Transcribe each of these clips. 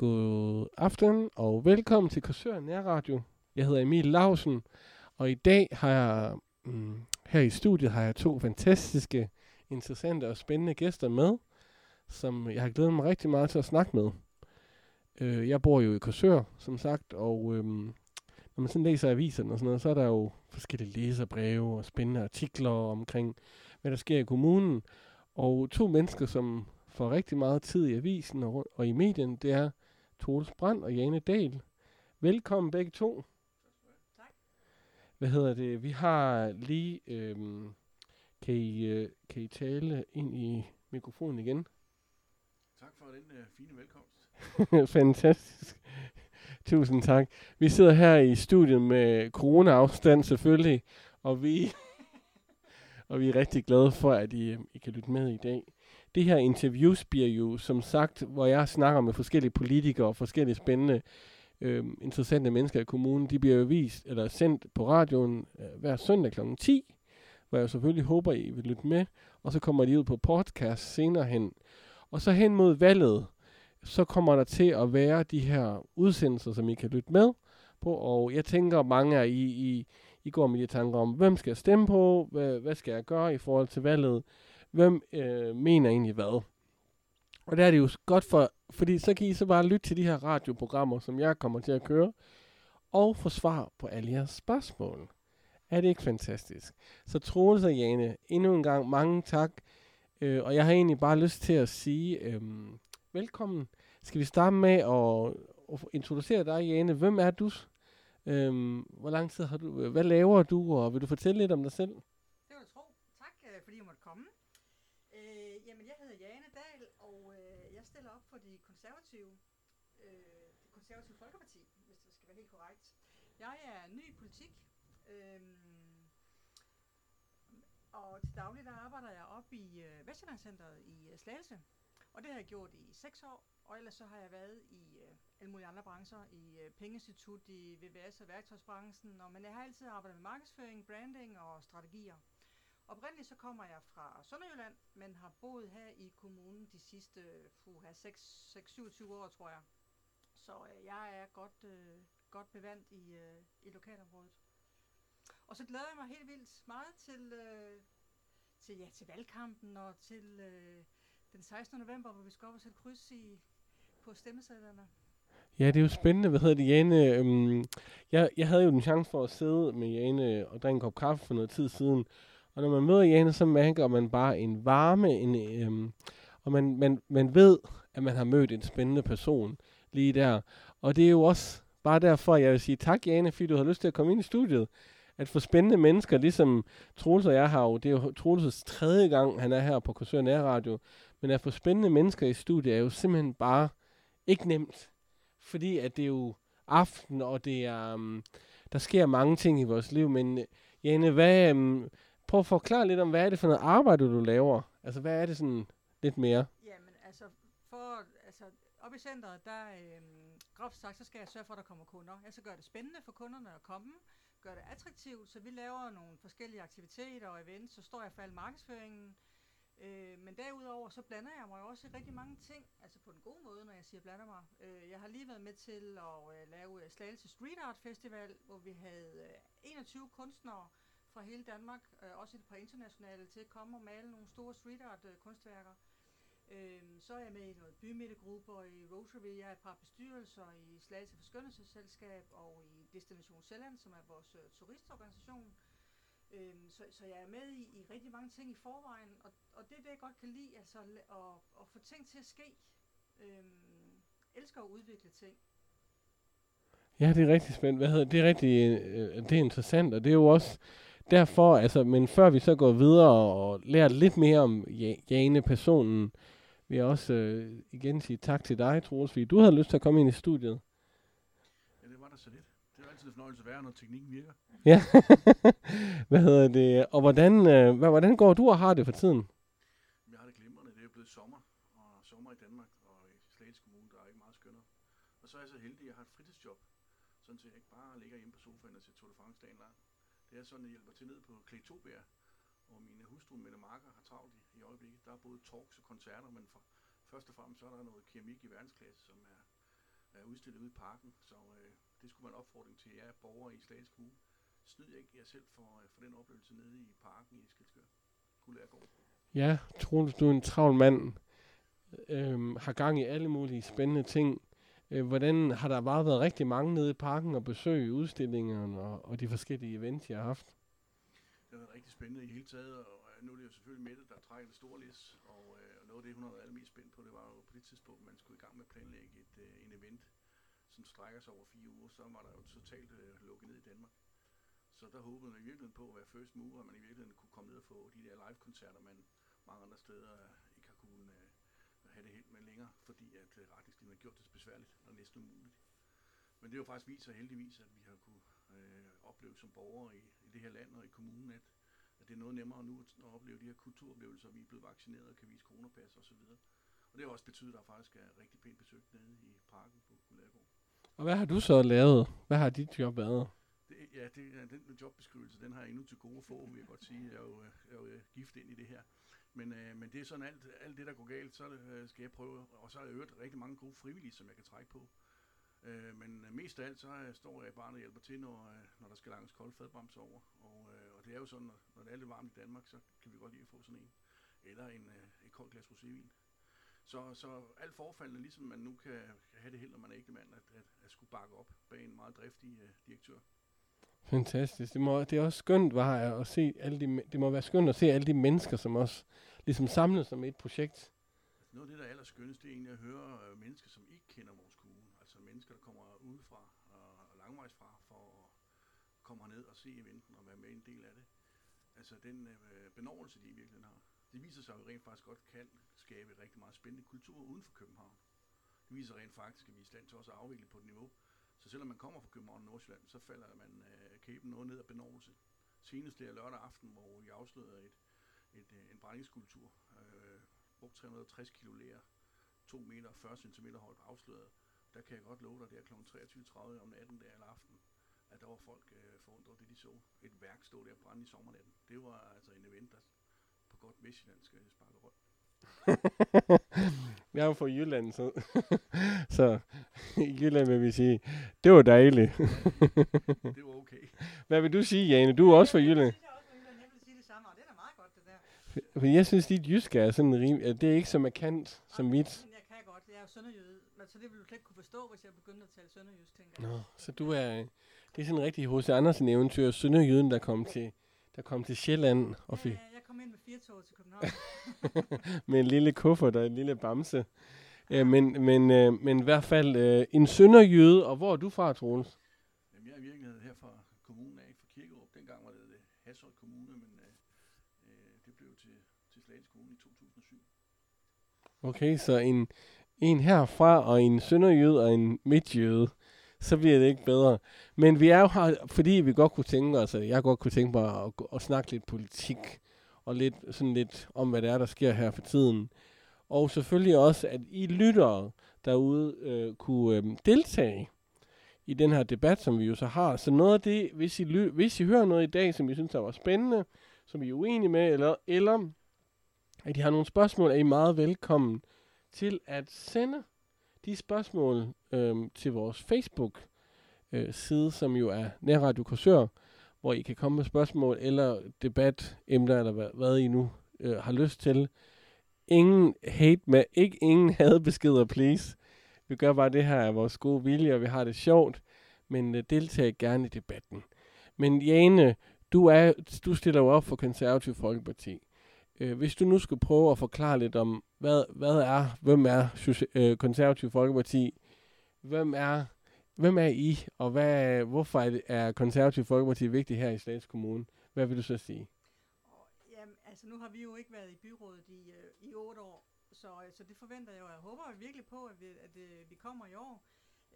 God aften og velkommen til Korsør Nærradio. Jeg hedder Emil Lausen, og i dag har jeg mm, her i studiet har jeg to fantastiske, interessante og spændende gæster med, som jeg har glædet mig rigtig meget til at snakke med. Øh, jeg bor jo i Korsør, som sagt, og øhm, når man sådan læser aviserne og sådan noget, så er der jo forskellige læserbreve og spændende artikler omkring, hvad der sker i kommunen. Og to mennesker, som får rigtig meget tid i avisen og, og i medien, det er Troels Brand og Jane Dahl. Velkommen begge to. Tak. Hvad hedder det? Vi har lige... Øhm, kan, I, øh, kan I tale ind i mikrofonen igen? Tak for den øh, fine velkomst. Fantastisk. Tusind tak. Vi sidder her i studiet med corona-afstand selvfølgelig, og vi, og vi er rigtig glade for, at I, øh, I kan lytte med i dag. Det her interviews bliver jo, som sagt, hvor jeg snakker med forskellige politikere og forskellige spændende, øh, interessante mennesker i kommunen. De bliver jo vist, eller sendt på radioen øh, hver søndag kl. 10, hvor jeg selvfølgelig håber, I vil lytte med. Og så kommer de ud på podcast senere hen. Og så hen mod valget, så kommer der til at være de her udsendelser, som I kan lytte med på. Og jeg tænker, mange af I, I, I går med de tanker om, hvem skal jeg stemme på? Hvad, hvad skal jeg gøre i forhold til valget? Hvem øh, mener egentlig hvad? Og der er det jo godt for, fordi så kan I så bare lytte til de her radioprogrammer, som jeg kommer til at køre, og få svar på alle jeres spørgsmål. Er det ikke fantastisk? Så Troels og Jane, endnu en gang mange tak. Øh, og jeg har egentlig bare lyst til at sige øh, velkommen. Skal vi starte med at, at introducere dig, Jane? Hvem er du? Øh, hvor lang tid har du? Hvad laver du? Og vil du fortælle lidt om dig selv? Det var du tro. Tak, øh, fordi jeg måtte komme. Øh, jamen, jeg hedder Jane Dahl, og øh, jeg stiller op for de konservative, øh, det konservative Folkeparti, hvis det skal være helt korrekt. Jeg er ny i politik, øh, og til daglig der arbejder jeg op i øh, Vestjyllandscenteret i øh, Slagelse. Og det har jeg gjort i seks år, og ellers så har jeg været i øh, alle mulige andre brancher, i øh, pengeinstitut, i VVS og værktøjsbranchen, og, men jeg har altid arbejdet med markedsføring, branding og strategier. Oprindeligt så kommer jeg fra Sønderjylland, men har boet her i kommunen de sidste 6-27 år, tror jeg. Så øh, jeg er godt, øh, godt bevandt i, øh, i lokalområdet. Og så glæder jeg mig helt vildt meget til, øh, til, ja, til valgkampen og til øh, den 16. november, hvor vi skal op og sætte kryds i, på stemmesedlerne. Ja, det er jo spændende. Hvad hedder det, Jane? Øhm, jeg, jeg havde jo den chance for at sidde med Jane og drikke en kop kaffe for noget tid siden. Og når man møder Jane, så mærker man bare en varme, en, øhm, og man, man, man ved, at man har mødt en spændende person lige der. Og det er jo også bare derfor, jeg vil sige tak, Jane, fordi du har lyst til at komme ind i studiet. At få spændende mennesker, ligesom Troels og jeg har jo, det er jo Troels' tredje gang, han er her på Korsør Nærradio. Men at få spændende mennesker i studiet er jo simpelthen bare ikke nemt. Fordi at det er jo aften, og det er, um, der sker mange ting i vores liv. Men øh, Jane, hvad, um, prøv at forklare lidt om, hvad er det for noget arbejde, du laver? Altså, hvad er det sådan lidt mere? Jamen, altså, for, altså op i centret, der øh, groft sagt, så skal jeg sørge for, at der kommer kunder. Jeg så gør det spændende for kunderne at komme, gør det attraktivt, så vi laver nogle forskellige aktiviteter og events, så står jeg for al markedsføringen. Øh, men derudover, så blander jeg mig også i rigtig mange ting, altså på den gode måde, når jeg siger blander mig. Øh, jeg har lige været med til at øh, lave øh, Slagelse Street Art Festival, hvor vi havde øh, 21 kunstnere fra hele Danmark, øh, også et par internationale, til at komme og male nogle store street art øh, kunstværker. Øh, så er jeg med i noget bymidtegrupper i Rotary, jeg er et par bestyrelser i Slagelse Forskønnelsesselskab og i Destination Sjælland, som er vores øh, turistorganisation. Øh, så, så jeg er med i, i rigtig mange ting i forvejen, og, og det er det, jeg godt kan lide, altså at, at få ting til at ske. Øh, elsker at udvikle ting. Ja, det er rigtig spændende. Hvad hedder det? Det er rigtig øh, det er interessant, og det er jo også derfor, altså, men før vi så går videre og lærer lidt mere om Jane-personen, vil jeg også øh, igen sige tak til dig, Troels, fordi du havde lyst til at komme ind i studiet. Ja, det var der så lidt. Det er altid en fornøjelse at være, når teknikken virker. Ja. hvad hedder det? Og hvordan, øh, hvordan går du og har det for tiden? Jeg har det glimrende. Det er jo blevet sommer, og sommer i Danmark og i Slagelse Kommune, der er ikke meget skønnere. Og så er jeg så heldig, at jeg har et fritidsjob, sådan så jeg ikke bare ligger hjemme på sofaen og ser Tour de France dagen lang. Det er sådan, at jeg hjælper til ned på Klætobær, hvor min hustru Mette Marker har travlt i, i øjeblikket. Der er både talks og koncerter, men for, først og fremmest så er der noget keramik i verdensklasse, som er er udstillet ude i parken. Så øh, det skulle være en opfordring til jer borgere i Slagelse Kommune. Snyd ikke jer selv for, øh, for den oplevelse nede i parken i Skilskør. Guldærgård. Ja, Troels, du er en travl mand. Øhm, har gang i alle mulige spændende ting. Øh, hvordan har der bare været rigtig mange nede i parken og besøge udstillingerne og, og de forskellige events, jeg har haft? Det har været rigtig spændende i hele taget, og Øh, nu er det jo selvfølgelig Mette, der trækker det store lis, og, øh, og noget af det, hun har været allermest spændt på, det var jo på det tidspunkt, man skulle i gang med at planlægge et, øh, en event, som strækker sig over fire uger, så var der jo totalt øh, lukket ned i Danmark. Så der håbede man i virkeligheden på at være first mover, at man i virkeligheden kunne komme ned og få de der live-koncerter, man mange andre steder øh, ikke har kunnet øh, have det helt med længere, fordi at øh, retningslinjerne har gjort det så besværligt og næsten umuligt. Men det har jo faktisk vist sig heldigvis, at vi har kunne øh, opleve som borgere i, i det her land og i kommunen, at det er noget nemmere nu at opleve de her kulturoplevelser, vi er blevet vaccineret og kan vise coronapas og så videre. Og det har også betydet, at der faktisk er rigtig pænt besøgt nede i parken på Guldærgård. Og hvad har du så lavet? Hvad har dit job været? Det, ja, det, den jobbeskrivelse, den har jeg endnu til gode få, vil jeg godt sige. Jeg er jo, øh, jeg er jo øh, gift ind i det her. Men, øh, men det er sådan alt, alt det, der går galt, så øh, skal jeg prøve. Og så er der øvrigt rigtig mange gode frivillige, som jeg kan trække på. Øh, men mest af alt, så øh, står jeg bare og hjælper til, når, øh, når der skal langes kolde fadbremser over. Og, øh, det er jo sådan, når, når det er lidt varmt i Danmark, så kan vi godt lide at få sådan en. Eller en, øh, et koldt glas rosévin. Så, så alt forfaldende, ligesom man nu kan, kan have det held, når man er ægte mand, at, at, at skulle bakke op bag en meget driftig øh, direktør. Fantastisk. Det, må, det er også skønt var at se alle de, det må være skønt at se alle de mennesker, som også ligesom samles om et projekt. Altså noget af det, der er allerskønnest, det er egentlig at høre øh, mennesker, som ikke kender vores kommune. Altså mennesker, der kommer udefra og, og langvejs fra for at komme ned og se eventen og være med en del af det. Altså den øh, benovelse, de i virkeligheden har. Det viser sig jo rent faktisk godt kan skabe rigtig meget spændende kultur uden for København. Det viser rent faktisk, at vi er i stand til også at afvikle på et niveau. Så selvom man kommer fra København og Nordsjælland, så falder man øh, kæben noget ned af benovelse. Senest det er lørdag aften, hvor vi afslørede et, et, øh, en brændingskultur, øh, brugt 360 kilo lær, 2 meter og 40 cm højt afsløret. Der kan jeg godt love dig, det er kl. 23.30 om natten der eller aften, at der var folk øh, forundret det, de så. Et værk stod der og brændte i sommernatten. Det var altså en event, der på godt vestjylland skal sparke røv. Jeg er jo fra Jylland, så, så i Jylland vil vi sige, det var dejligt. Det var okay. Hvad vil du sige, Jane? Du er også fra Jylland. Jeg er også fra Jylland. Jeg vil sige det samme, og det er da meget godt, det der. For jeg synes, dit jysk er sådan rim, at det er ikke så markant som mit. Jeg kan godt. Jeg er jo sønderjyde. Men så det ville du slet ikke kunne forstå, hvis jeg begyndte at tale sønderjysk, tænker jeg. Nå, så du er, det er sådan en rigtig H.C. Andersen eventyr, Sønderjyden, der kom til, der kom til Sjælland og Ja, fik, ja, jeg kom ind med fire tog til København. med en lille kuffert og en lille bamse. Øh, men, men, øh, men i hvert fald øh, en sønderjyde, og hvor er du fra, Troels? Jamen, jeg er i virkeligheden her fra kommunen af, fra Kirkerup. Dengang var det Hasshøj Kommune, men øh, øh, det blev til, til Slagelse Kommune i 2007. Okay, så en, en herfra, og en sønderjyde og en midtjyde. Så bliver det ikke bedre. Men vi er jo her, fordi vi godt kunne tænke os, altså, jeg godt kunne tænke mig at, at snakke lidt politik, og lidt, sådan lidt om, hvad det er, der sker her for tiden. Og selvfølgelig også, at I lyttere derude øh, kunne øh, deltage i den her debat, som vi jo så har. Så noget af det, hvis I, ly- hvis I hører noget i dag, som I synes der var spændende, som I er uenige med, eller, eller at I har nogle spørgsmål, er I meget velkommen til at sende de spørgsmål øh, til vores Facebook øh, side, som jo er Nærradio Korsør, hvor I kan komme med spørgsmål eller debat, emner eller hvad, hvad I nu øh, har lyst til. Ingen hate med, ikke ingen hadbeskeder, please. Vi gør bare det her af vores gode vilje, og vi har det sjovt, men øh, deltag gerne i debatten. Men Jane, du, er, du stiller jo op for Konservativ Folkeparti. Øh, hvis du nu skulle prøve at forklare lidt om, hvad, hvad er, hvem er Soci- øh, Konservativ Folkeparti, hvem er, hvem er I, og hvad, hvorfor er, det, er Konservativ Folkeparti vigtigt her i Slagelse Kommune? Hvad vil du så sige? Jamen, altså nu har vi jo ikke været i byrådet i, øh, i otte år, så, øh, så det forventer jeg og Jeg håber virkelig på, at vi, at, øh, vi kommer i år.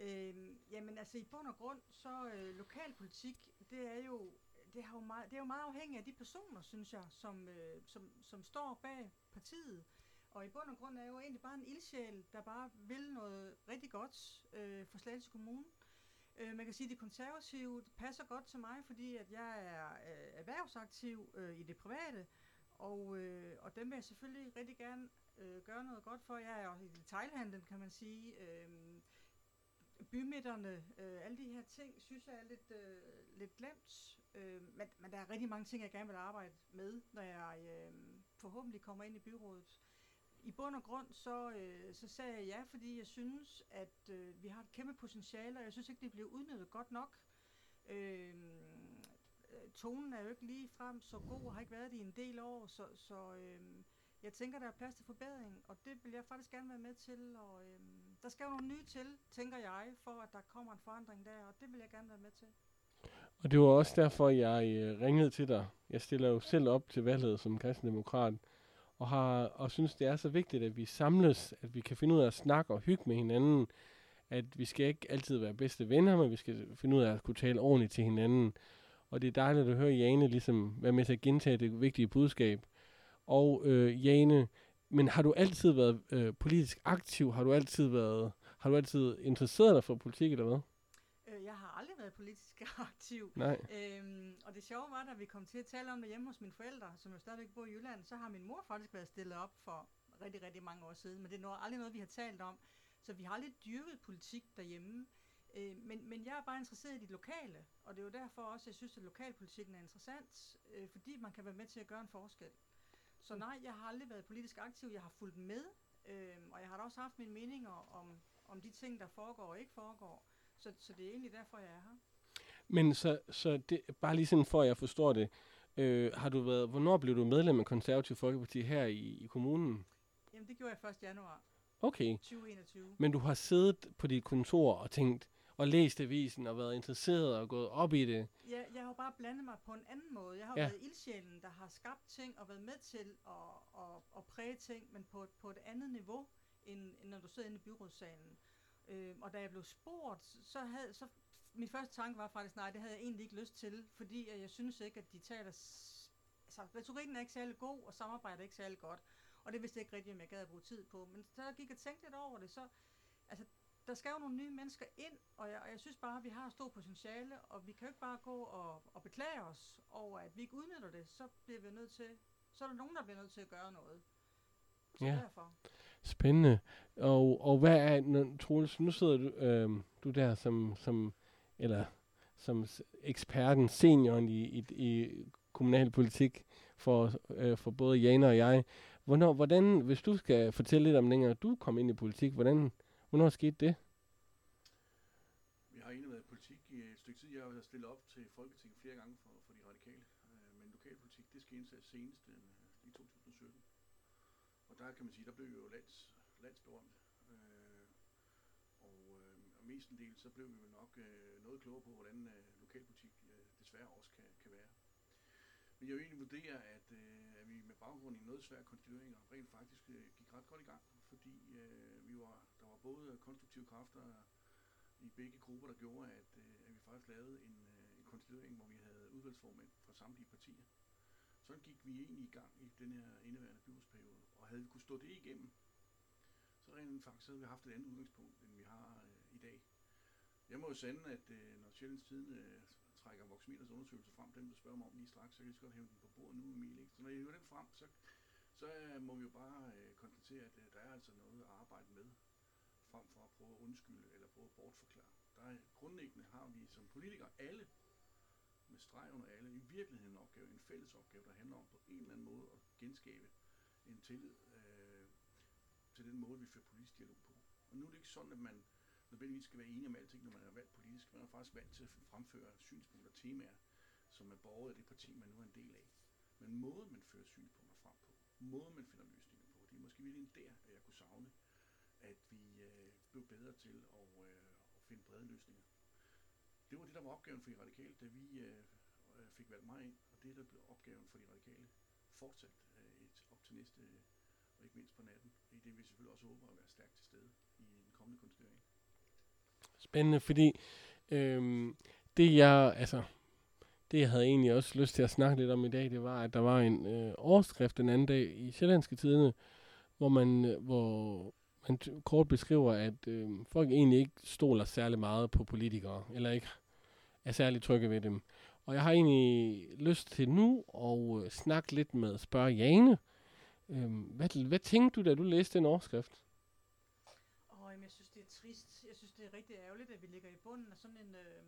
Øh, jamen altså i bund og grund, så øh, lokalpolitik, det er jo det, har jo meget, det er jo meget afhængigt af de personer, synes jeg, som, øh, som, som står bag partiet. Og i bund og grund er jo egentlig bare en ildsjæl, der bare vil noget rigtig godt øh, for Slagelse Kommune. Øh, man kan sige, at det konservative passer godt til mig, fordi at jeg er øh, erhvervsaktiv øh, i det private, og, øh, og dem vil jeg selvfølgelig rigtig gerne øh, gøre noget godt for. Jeg er jo i detailhandlen, kan man sige. Øh, bymidterne, øh, alle de her ting, synes jeg er lidt, øh, lidt glemt. Øh, men, men der er rigtig mange ting, jeg gerne vil arbejde med, når jeg øh, forhåbentlig kommer ind i byrådet. I bund og grund, så, øh, så sagde jeg ja, fordi jeg synes, at øh, vi har et kæmpe potentiale, og jeg synes ikke, det bliver udnyttet godt nok. Øh, tonen er jo ikke lige frem så god, og har ikke været det i en del år, så, så øh, jeg tænker, der er plads til forbedring, og det vil jeg faktisk gerne være med til. Og, øh, der skal jo nogle nye til, tænker jeg, for at der kommer en forandring der, og det vil jeg gerne være med til. Og det var også derfor, jeg øh, ringede til dig. Jeg stiller jo selv op til valget som kristendemokrat, og, har, og synes, det er så vigtigt, at vi samles, at vi kan finde ud af at snakke og hygge med hinanden, at vi skal ikke altid være bedste venner, men vi skal finde ud af at kunne tale ordentligt til hinanden. Og det er dejligt at høre Jane ligesom være med til at gentage det vigtige budskab. Og øh, Jane, men har du altid været øh, politisk aktiv? Har du altid været, har du altid interesseret dig for politik eller hvad? Aldrig været politisk aktiv. Nej. Øhm, og det sjove var, da vi kom til at tale om det hjemme hos mine forældre, som jo stadigvæk bor i Jylland, så har min mor faktisk været stillet op for rigtig, rigtig mange år siden. Men det er aldrig noget, vi har talt om. Så vi har aldrig dyrket politik derhjemme. Øh, men, men jeg er bare interesseret i det lokale, og det er jo derfor også, jeg synes, at lokalpolitikken er interessant, øh, fordi man kan være med til at gøre en forskel. Så nej, jeg har aldrig været politisk aktiv, jeg har fulgt med, øh, og jeg har da også haft mine meninger om, om de ting, der foregår og ikke foregår. Så, så det er egentlig derfor, jeg er her. Men så, så det, bare lige sådan for, at jeg forstår det. Øh, har du været, hvornår blev du medlem af Konservativ Folkeparti her i, i kommunen? Jamen, det gjorde jeg 1. januar Okay. 2021. Men du har siddet på dit kontor og tænkt, og læst avisen og været interesseret og gået op i det. Ja, jeg har bare blandet mig på en anden måde. Jeg har Ja. været ildsjælen, der har skabt ting og været med til at, at, at præge ting, men på, et- på et andet niveau, end, end når du sidder inde i byrådssalen. Øh, og da jeg blev spurgt, så havde så min første tanke var faktisk, nej, det havde jeg egentlig ikke lyst til, fordi jeg synes ikke, at de taler... Altså, retorikken er ikke særlig god, og samarbejdet er ikke særlig godt. Og det vidste jeg ikke rigtigt, om jeg gad at bruge tid på. Men så gik jeg tænkte lidt over det, så... Altså, der skal jo nogle nye mennesker ind, og jeg, og jeg synes bare, at vi har stort potentiale, og vi kan jo ikke bare gå og, og beklage os over, at vi ikke udnytter det, så bliver vi nødt til, så er der nogen, der bliver nødt til at gøre noget. Så Ja. derfor. Spændende. Og, og hvad er, når, Troels, nu sidder du, øh, du der som, som, eller som eksperten, senioren i, i, i kommunalpolitik for, øh, for både Jana og jeg. Hvornår, hvordan, hvis du skal fortælle lidt om længere, du kom ind i politik, hvordan, hvornår skete det? Jeg har egentlig været i politik i et stykke tid. Jeg har stillet op til Folketinget flere gange for, for de radikale. Øh, men lokalpolitik, det skete senest og der kan man sige, der blev vi jo lands, landsberømt. Øh, Og, øh, og mestendels så blev vi jo nok øh, noget klogere på, hvordan øh, lokalpolitik øh, desværre også kan, kan være. Men jeg vil egentlig vurdere, at, øh, at vi med baggrund i noget svære konstitueringer rent faktisk øh, gik ret godt i gang, fordi øh, vi var, der var både konstruktive kræfter i begge grupper, der gjorde, at, øh, at vi faktisk lavede en, øh, en konstituering, hvor vi havde udvalgsformænd fra samtlige partier. Så gik vi egentlig i gang i den her indeværende byrådsperiode, og havde vi kunne stå det igennem, så rent faktisk havde vi haft et andet udgangspunkt, end vi har øh, i dag. Jeg må jo sande, at øh, når Sjællands Tiden øh, trækker Voxmeters undersøgelse frem, den du spørger mig om lige straks, så kan jeg lige så godt hæve den på bordet nu, Emil. Ikke? Så når jeg hiver den frem, så, så øh, må vi jo bare øh, konstatere, at øh, der er altså noget at arbejde med, frem for at prøve at undskylde eller prøve at bortforklare. Der er, grundlæggende har vi som politikere alle, med streg under alle, i virkeligheden en opgave, en fælles opgave, der handler om på en eller anden måde at genskabe en tillid øh, til den måde, vi fører politisk dialog på. Og nu er det ikke sådan, at man nødvendigvis skal være enig om alting, når man er valgt politisk. Man er faktisk valgt til at fremføre synspunkter og temaer, som er borget af det parti, man nu er en del af. Men måden, man fører synspunkter frem på, måden, man finder løsninger på, det er måske virkelig der, at jeg kunne savne, at vi øh, blev bedre til at, øh, at finde brede løsninger. Det var det, der var opgaven for de radikale, da vi øh, øh, fik valgt mig ind, og det, der blev opgaven for de radikale fortsat øh, et, op til næste, øh, og ikke mindst på natten, i det vi selvfølgelig også håber at være stærkt til stede i en kommende konstituering. Spændende, fordi øh, det jeg, altså, det jeg havde egentlig også lyst til at snakke lidt om i dag, det var, at der var en øh, overskrift den anden dag i Sjællandske Tidene, hvor man, øh, hvor man kort beskriver, at øh, folk egentlig ikke stoler særlig meget på politikere, eller ikke er særlig trygge ved dem. Og jeg har egentlig lyst til nu at øh, snakke lidt med spørge Jane. Øhm, hvad, hvad tænkte du, da du læste den overskrift? Og jeg synes, det er trist. Jeg synes, det er rigtig ærgerligt, at vi ligger i bunden af sådan en, øh,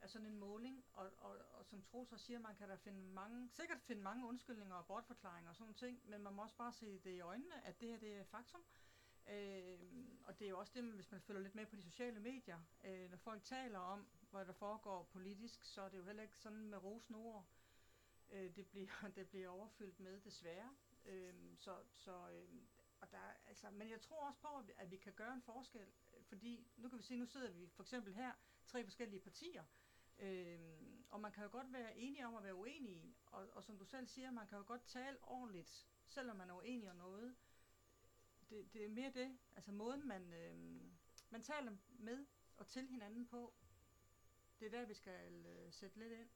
af sådan en måling. Og, og, og som Troels så siger, man kan da finde mange, sikkert finde mange undskyldninger og bortforklaringer og sådan ting, men man må også bare se det i øjnene, at det her det er faktum. Øh, og det er jo også det, hvis man følger lidt med på de sociale medier. Øh, når folk taler om, hvad der foregår politisk, så er det jo heller ikke sådan med rosende ord. Øh, det, bliver, det bliver overfyldt med, desværre. Øh, så, så, øh, og der, altså, men jeg tror også på, at vi, kan gøre en forskel, fordi nu kan vi se, nu sidder vi for eksempel her, tre forskellige partier, øh, og man kan jo godt være enige om at være uenige, og, og som du selv siger, man kan jo godt tale ordentligt, selvom man er uenig om noget. Det, det er mere det, altså måden man, øh, man taler med og til hinanden på, det er der, vi skal øh, sætte lidt ind.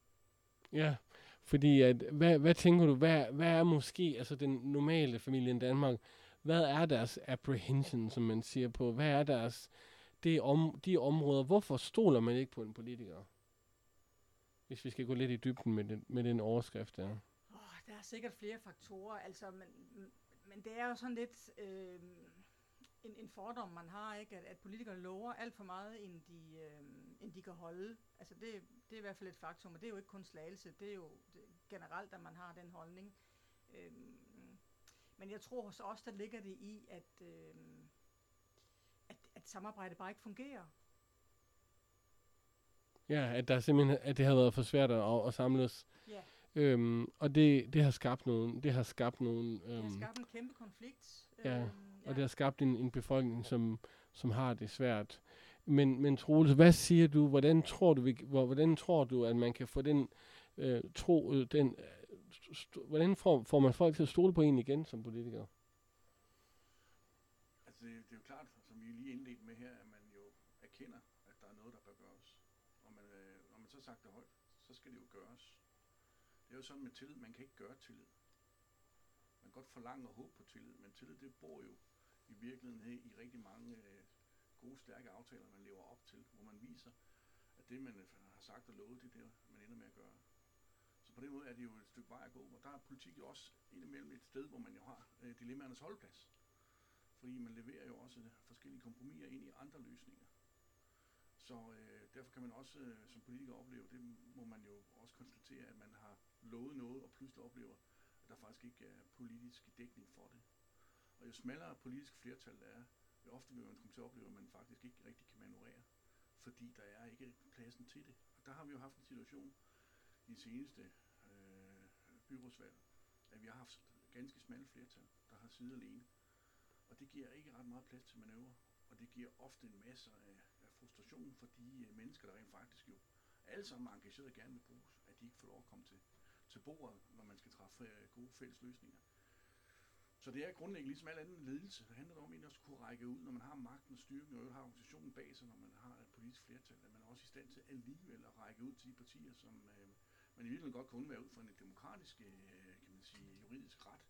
Ja, fordi at, hvad, hvad tænker du, hvad, hvad er måske altså den normale familie i Danmark, hvad er deres apprehension, som man siger på, hvad er deres, det om, de områder, hvorfor stoler man ikke på en politiker? Hvis vi skal gå lidt i dybden med den, med den overskrift der. Oh, der er sikkert flere faktorer, altså, men, men det er jo sådan lidt øh, en, en fordom, man har, ikke, at, at politikere lover alt for meget, end de, øh, end de kan holde. Altså det, det er i hvert fald et faktum, og det er jo ikke kun slagelse, det er jo det, generelt, at man har den holdning. Øh, men jeg tror hos os, der ligger det i, at, øh, at, at samarbejdet bare ikke fungerer. Ja, at der simpelthen at det har været for svært at, at samles. Ja. Øhm, og det, det har skabt nogen, det har skabt nogen, Det har øhm, skabt en kæmpe konflikt. ja, Øhm, og det har skabt en, en befolkning, som, som har det svært. Men, men Troels, hvad siger du, hvordan tror du, vi, hvordan tror du, at man kan få den øh, tro, øh, den, øh, st- hvordan får, får man folk til at stole på en igen som politiker? Altså det, det er jo klart, som vi lige indledte med her, at man jo erkender, at der er noget, der bør gøres. Og man, øh, når man så har sagt det højt, så skal det jo gøres. Det er jo sådan med tillid, man kan ikke gøre tillid. Man kan godt forlange og håbe på tillid, men tillid det bor jo i virkeligheden her i rigtig mange øh, gode, stærke aftaler, man lever op til, hvor man viser, at det, man har sagt og lovet, det er det, man ender med at gøre. Så på den måde er det jo et stykke vej at gå, og der er politik jo også indimellem et sted, hvor man jo har øh, dilemmaernes holdplads. Fordi man leverer jo også forskellige kompromiser ind i andre løsninger. Så øh, derfor kan man også øh, som politiker opleve, det må man jo også konstatere, at man har lovet noget, og pludselig oplever, at der faktisk ikke er politisk dækning for det. Og jo smallere politisk flertal der er, ofte vil man komme til at opleve, at man faktisk ikke rigtig kan manøvrere, fordi der er ikke pladsen til det. Og der har vi jo haft en situation i det seneste øh, byrådsvalg, at vi har haft ganske smalle flertal, der har siddet alene. Og det giver ikke ret meget plads til manøvre, og det giver ofte en masse af, af frustration for de øh, mennesker, der rent faktisk jo alle sammen er engageret og gerne vil bruges, at de ikke får lov at komme til, til bordet, når man skal træffe øh, gode fælles løsninger. Så det er grundlæggende ligesom al anden ledelse. Det handler om egentlig også at kunne række ud, når man har magten og styrken, og har organisationen bag sig, når man har et politisk flertal, at man er også i stand til alligevel at række ud til de partier, som øh, man i virkeligheden godt kan være ud fra en demokratisk, øh, kan man sige, juridisk ret.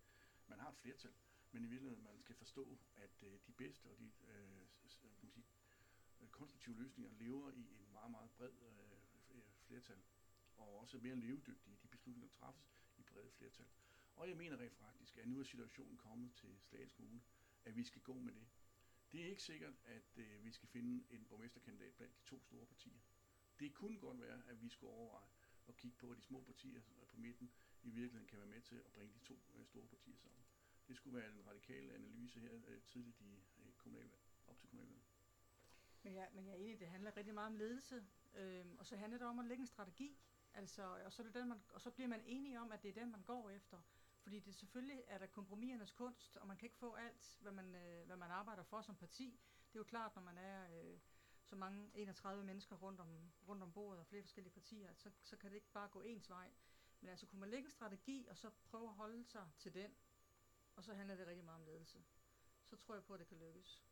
Man har et flertal, men i virkeligheden man skal forstå, at øh, de bedste og de øh, kan man sige, konstruktive løsninger lever i en meget, meget bred øh, øh flertal, og også mere levedygtige, de beslutninger, der træffes i brede flertal. Og jeg mener rent faktisk, at nu er situationen kommet til Slagelse Kommune, at vi skal gå med det. Det er ikke sikkert, at øh, vi skal finde en borgmesterkandidat blandt de to store partier. Det kunne godt være, at vi skulle overveje at kigge på, at de små partier øh, på midten i virkeligheden kan være med til at bringe de to øh, store partier sammen. Det skulle være en radikal analyse her øh, tidligt i øh, kommunalvalg, op til kommunalvalget. Men jeg, men jeg er enig, det handler rigtig meget om ledelse, øh, og så handler det om at lægge en strategi, altså, og, så er det den, man, og så bliver man enige om, at det er den, man går efter. Fordi det selvfølgelig er der kompromisernes kunst, og man kan ikke få alt, hvad man, øh, hvad man arbejder for som parti. Det er jo klart, når man er øh, så mange 31 mennesker rundt om, rundt om bordet og flere forskellige partier, så, så kan det ikke bare gå ens vej. Men altså kunne man lægge en strategi, og så prøve at holde sig til den, og så handler det rigtig meget om ledelse. Så tror jeg på, at det kan lykkes.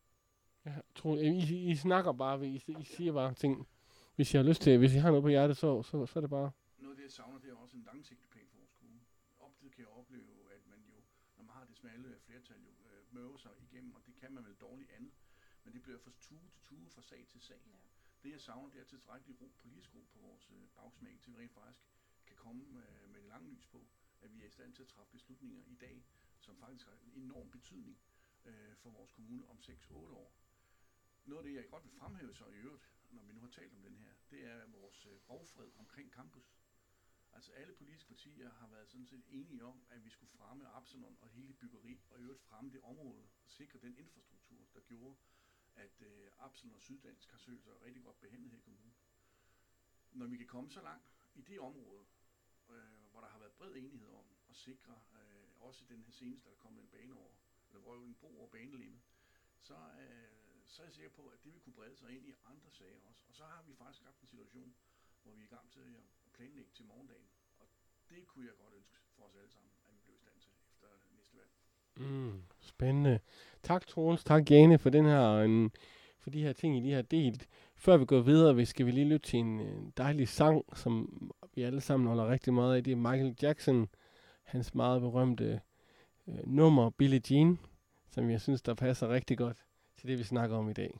Jeg tror, I, I snakker bare, I, I siger bare ting. Hvis I har lyst til, hvis I har noget på hjertet, så, så, så er det bare... Noget af det, jeg savner, det er også en langsigtet plan for vores kommune. Ofte kan jeg opleve, at man jo, når man har det smalle flertal, jo øh, møver sig igennem, og det kan man vel dårligt andet. Men det bliver fra tue til tue, fra sag til sag. Ja. Det jeg savner, det er tilstrækkelig ro, politisk ro på vores øh, bagsmæk, til vi rent faktisk kan komme øh, med det lange lys på, at vi er i stand til at træffe beslutninger i dag, som faktisk har en enorm betydning øh, for vores kommune om 6-8 år. noget af det, jeg godt vil fremhæve så i øvrigt, når vi nu har talt om den her, det er vores øh, borgfred omkring campus. Altså alle politiske partier har været sådan set enige om, at vi skulle fremme Absalon og hele byggeri, og i øvrigt fremme det område og sikre den infrastruktur, der gjorde, at øh, Absalon og Syddansk har søgt sig rigtig godt behandlet her i kommunen. Når vi kan komme så langt i det område, øh, hvor der har været bred enighed om at sikre, øh, også den her seneste, der er kommet en bane over, eller hvor en bro over banelimmet, så, øh, så er jeg sikker på, at det vil kunne brede sig ind i andre sager også. Og så har vi faktisk haft en situation, hvor vi er i gang til at planlægge til morgendagen. Og det kunne jeg godt ønske for os alle sammen, at vi blev i stand til efter næste valg. Mm, spændende. Tak Troels, tak Jane for den her, en, for de her ting, I lige har delt. Før vi går videre, vi skal vi lige lytte til en, en dejlig sang, som vi alle sammen holder rigtig meget af. Det er Michael Jackson, hans meget berømte øh, nummer Billie Jean, som jeg synes, der passer rigtig godt til det, vi snakker om i dag.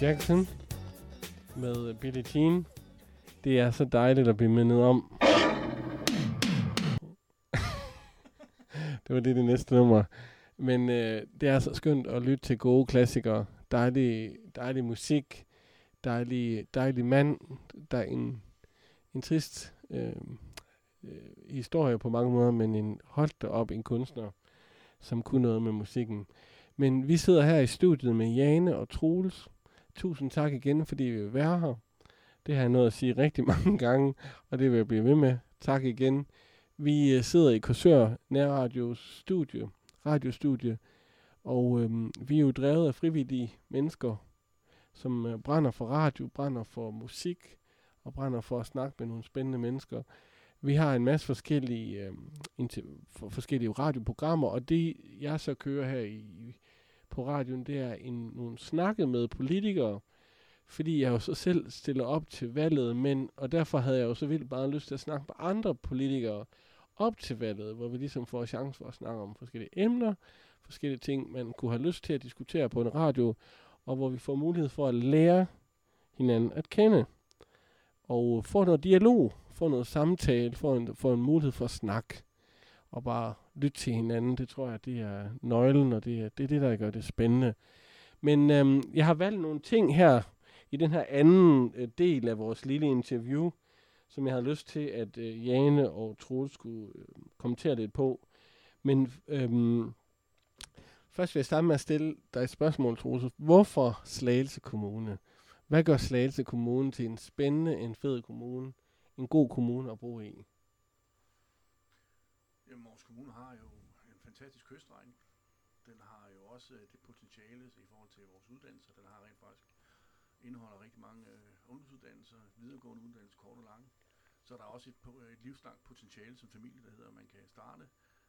Jackson med øh, Billie Jean. Det er så dejligt at blive mindet om. det var det, det næste nummer. Men øh, det er så skønt at lytte til gode klassikere. Dejlig, dejlig musik. Dejlig, dejlig mand. Der er en, en trist øh, øh, historie på mange måder, men en holdt op en kunstner, som kunne noget med musikken. Men vi sidder her i studiet med Jane og Troels. Tusind tak igen, fordi vi vil være her. Det har jeg nået at sige rigtig mange gange, og det vil jeg blive ved med. Tak igen. Vi øh, sidder i Korsør Nærradios studie, radiostudie, og øhm, vi er jo drevet af frivillige mennesker, som øh, brænder for radio, brænder for musik, og brænder for at snakke med nogle spændende mennesker. Vi har en masse forskellige, øh, for forskellige radioprogrammer, og det jeg så kører her i, på radioen, det er en, nogle snakke med politikere, fordi jeg jo så selv stiller op til valget, men, og derfor havde jeg jo så vildt bare lyst til at snakke med andre politikere op til valget, hvor vi ligesom får chance for at snakke om forskellige emner, forskellige ting, man kunne have lyst til at diskutere på en radio, og hvor vi får mulighed for at lære hinanden at kende. Og få noget dialog, få noget samtale, få en, få en mulighed for at snakke, og bare lytte til hinanden. Det tror jeg, det er nøglen, og det er det, er det der gør det spændende. Men øhm, jeg har valgt nogle ting her, i den her anden øh, del af vores lille interview, som jeg havde lyst til, at øh, Jane og Troels skulle øh, kommentere lidt på. Men øhm, først vil jeg starte med at stille dig et spørgsmål, Troels. Hvorfor Slagelse Kommune? Hvad gør Slagelse Kommune til en spændende, en fed kommune, en god kommune at bo i? Kommune har jo en fantastisk kystregn. Den har jo også øh, det potentiale i forhold til vores uddannelser. Den har rent faktisk indeholder rigtig mange øh, ungdomsuddannelser, videregående uddannelser, kort og lange. Så er der også et, øh, et livslangt potentiale som familie, der hedder, at man kan starte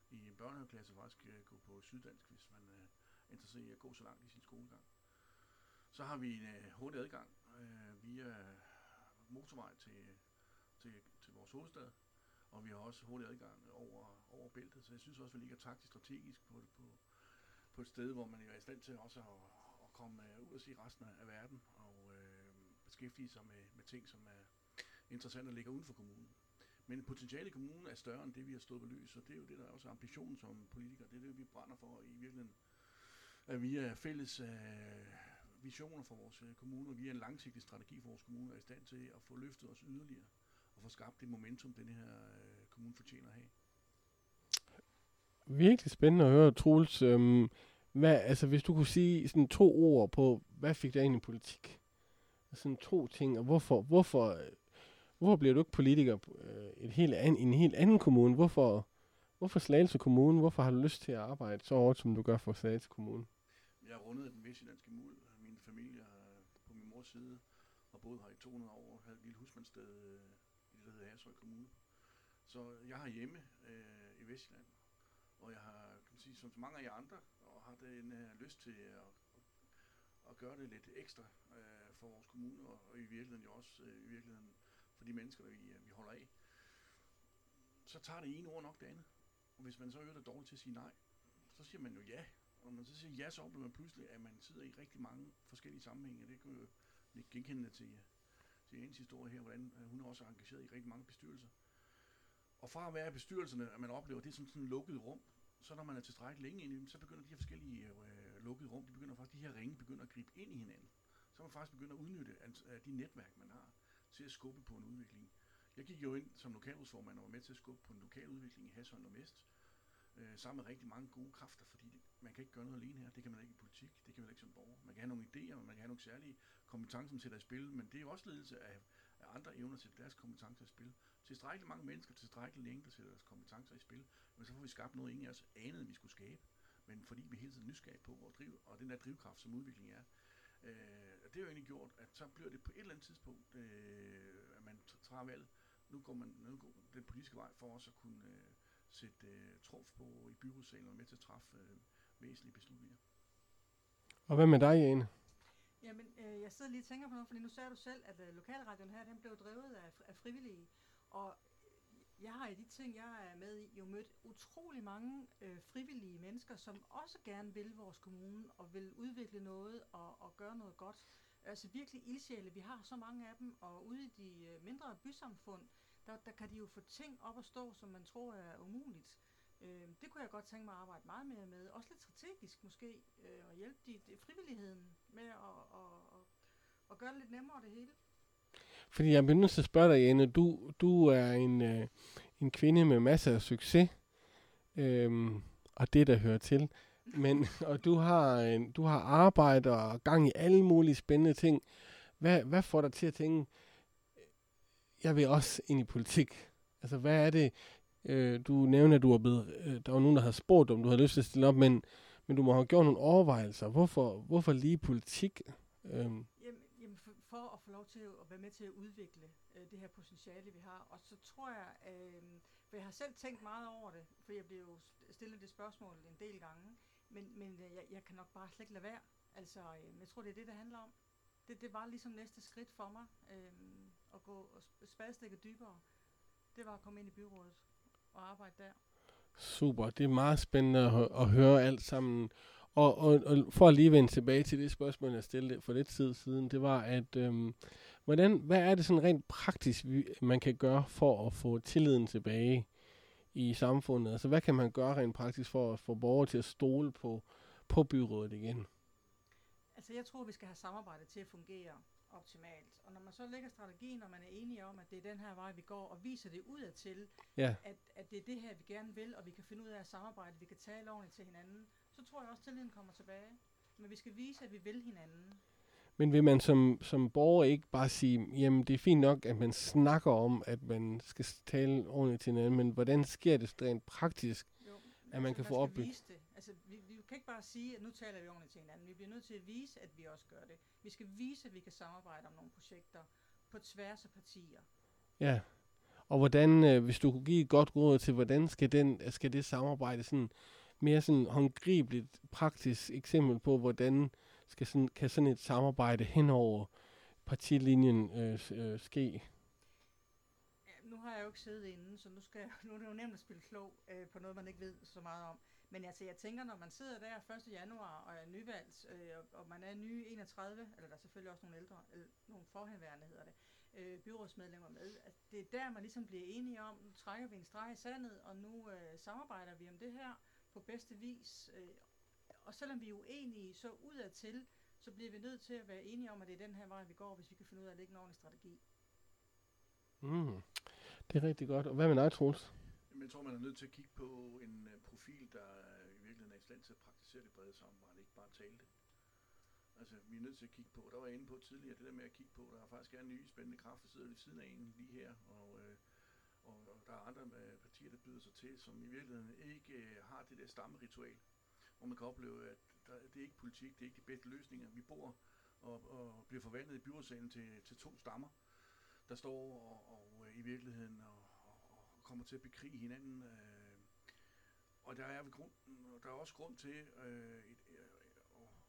i en børnehaveklasse og faktisk øh, gå på syddansk, hvis man øh, er interesseret i at gå så langt i sin skolegang. Så har vi en øh, hurtig adgang øh, via motorvej til, øh, til, til vores hovedstad, og vi har også hurtig adgang over, over bæltet, så jeg synes også, at vi ligger taktisk strategisk på, på, på et sted, hvor man er i stand til også at, at komme øh, ud og se resten af verden, og øh, beskæftige sig med, med ting, som er interessante at ligge uden for kommunen. Men potentiale i kommunen er større end det, vi har stået på lys, og det er jo det, der er også ambitionen som politikere. Det er det, vi brænder for i virkeligheden. At vi er fælles øh, visioner for vores øh, kommune, og vi er en langsigtet strategi for vores kommune, er i stand til at få løftet os yderligere og få skabt det momentum, den her øh, kommune fortjener at have. Virkelig spændende at høre, Troels. Øhm, hvad, altså, hvis du kunne sige sådan to ord på, hvad fik dig ind i politik? Sådan to ting, og hvorfor, hvorfor, hvorfor bliver du ikke politiker øh, et helt an, i en helt anden kommune? Hvorfor, hvorfor Slagelse Kommune? Hvorfor har du lyst til at arbejde så hårdt, som du gør for Slagelse Kommune? Jeg har rundet den vestjyllandske muld. Min familie på min mors side har boet her i 200 år, havde et lille husmandssted øh, der hedder Hashøj Kommune. Så jeg har hjemme øh, i Vestjylland, og jeg har, kan man sige, som så mange af jer andre, og har den øh, lyst til at, at gøre det lidt ekstra øh, for vores kommune, og, og i virkeligheden jo også øh, i virkeligheden for de mennesker, der vi, øh, vi holder af. Så tager det ene ord nok det andet. Og hvis man så øver det dårligt til at sige nej, så siger man jo ja. Og når man så siger ja, så oplever man pludselig, at man sidder i rigtig mange forskellige sammenhænge. Det kan jo ikke genkende til, til Jens historie her, hvordan øh, hun er også engageret i rigtig mange bestyrelser. Og fra at være i bestyrelserne, at man oplever, det er som sådan en lukket rum, så når man er tilstrækkeligt længe inde i dem, så begynder de her forskellige øh, lukkede rum, de begynder faktisk, de her ringe begynder at gribe ind i hinanden. Så man faktisk begynder at udnytte af de netværk, man har, til at skubbe på en udvikling. Jeg gik jo ind som lokalrådsformand og var med til at skubbe på en lokal udvikling i Hasholm og Vest, øh, sammen med rigtig mange gode kræfter, fordi det, man kan ikke gøre noget alene her. Det kan man ikke i politik, det kan man ikke som borger. Man kan have nogle idéer, man kan have nogle særlige kompetencer, som sætter i spil, men det er jo også ledelse af, af andre evner til deres kompetencer i spil. Tilstrækkeligt mange mennesker, tilstrækkeligt længe, der sætter deres kompetencer i spil, men så får vi skabt noget, ingen af os anede, vi skulle skabe. Men fordi vi hele tiden nysgerrige på, vores driv, og den der drivkraft, som udvikling er, øh, det har jo egentlig gjort, at så bliver det på et eller andet tidspunkt, øh, at man tager valget. Nu går man nu går den politiske vej for os at kunne øh, sætte øh, trumf på i byrådssalen og med til at træffe øh, væsentlige beslutninger. Og hvad med dig, Jane? Jamen, øh, jeg sidder lige og tænker på noget, fordi nu sagde du selv, at øh, lokalradioen her, den blev drevet af, af frivillige. Og jeg har i de ting, jeg er med i, jo mødt utrolig mange øh, frivillige mennesker, som også gerne vil vores kommune og vil udvikle noget og, og gøre noget godt. Altså virkelig ildsjæle. Vi har så mange af dem, og ude i de øh, mindre bysamfund, der, der kan de jo få ting op at stå, som man tror er umuligt. Øh, det kunne jeg godt tænke mig at arbejde meget mere med. Også lidt strategisk måske, øh, og hjælpe de, de frivilligheden med at, at, at, og gøre det lidt nemmere det hele. Fordi jeg bliver nødt til at spørge dig, Jane, du, du er en, øh, en kvinde med masser af succes, øh, og det, der hører til. Men, og du har, en, du har arbejde og gang i alle mulige spændende ting. Hvad, hvad får dig til at tænke, jeg vil også ind i politik? Altså, hvad er det, øh, du nævner, at du er blevet, øh, der var nogen, der har spurgt, om du havde lyst til at stille op, men, men du må have gjort nogle overvejelser. Hvorfor, hvorfor lige politik? Øhm, Jamen, jamen for, for at få lov til at være med til at udvikle øh, det her potentiale, vi har. Og så tror jeg, øh, for jeg har selv tænkt meget over det, for jeg blev jo stillet det spørgsmål en del gange, men, men øh, jeg, jeg kan nok bare slet ikke lade være. Altså, øh, jeg tror, det er det, det handler om. Det, det var ligesom næste skridt for mig, øh, at gå og spadestikket dybere. Det var at komme ind i byrådet og arbejde der. Super, det er meget spændende at, at høre alt sammen. Og, og, og for at lige vende tilbage til det spørgsmål, jeg stillede for lidt tid siden, det var, at øhm, hvordan, hvad er det sådan rent praktisk, man kan gøre for at få tilliden tilbage i samfundet? Altså, hvad kan man gøre rent praktisk for at få borgere til at stole på, på byrådet igen? Altså, jeg tror, vi skal have samarbejdet til at fungere optimalt. Og når man så lægger strategien, og man er enige om, at det er den her vej, vi går, og viser det udadtil, Ja, at, at det er det her, vi gerne vil, og vi kan finde ud af at samarbejde, vi kan tale ordentligt til hinanden, så tror jeg også, at tilliden kommer tilbage. Men vi skal vise, at vi vil hinanden. men vil man som, som borger ikke bare sige, jamen det er fint nok, at man snakker om, at man skal tale ordentligt til hinanden, men hvordan sker det rent praktisk? Jo, At man kan få skal opbygget-. Altså, vi kan ikke bare sige, at nu taler vi ordentligt til hinanden. Vi bliver nødt til at vise, at vi også gør det. Vi skal vise, at vi kan samarbejde om nogle projekter på tværs af partier. Ja. Og hvordan, øh, hvis du kunne give et godt råd til, hvordan skal, den, skal det samarbejde sådan mere sådan håndgribeligt, praktisk eksempel på, hvordan skal sådan, kan sådan et samarbejde hen over partilinjen øh, øh, ske? Ja, nu har jeg jo ikke siddet inde, så nu, skal jeg, nu er det jo nemt at spille klog øh, på noget, man ikke ved så meget om. Men altså, jeg tænker, når man sidder der 1. januar og er nyvalgt, øh, og, man er nye 31, eller der er selvfølgelig også nogle ældre, eller nogle forhenværende hedder det, øh, byrådsmedlemmer med, at det er der, man ligesom bliver enige om, nu trækker vi en streg i sandet, og nu øh, samarbejder vi om det her på bedste vis. Øh, og selvom vi er uenige, så udadtil, så bliver vi nødt til at være enige om, at det er den her vej, vi går, hvis vi kan finde ud af at lægge en ordentlig strategi. Mm. Det er rigtig godt. Og hvad med dig, Troels? Jamen, jeg tror, man er nødt til at kigge på en profil, der øh, i virkeligheden er i stand til at praktisere det brede samarbejde, ikke bare tale det. Altså, vi er nødt til at kigge på, der var jeg inde på tidligere, det der med at kigge på, der er faktisk er nye spændende kræfter, der sidder ved siden af en lige her, og, øh, og, og der er andre øh, partier, der byder sig til, som i virkeligheden ikke øh, har det der stammeritual, hvor man kan opleve, at der, det er ikke politik, det er ikke de bedste løsninger. Vi bor og, og bliver forvandlet i byrådssalen til, til to stammer, der står og, og og i virkeligheden og, og, og kommer til at bekrige hinanden. Øh, og der er, grund, der er også grund til øh, et, øh,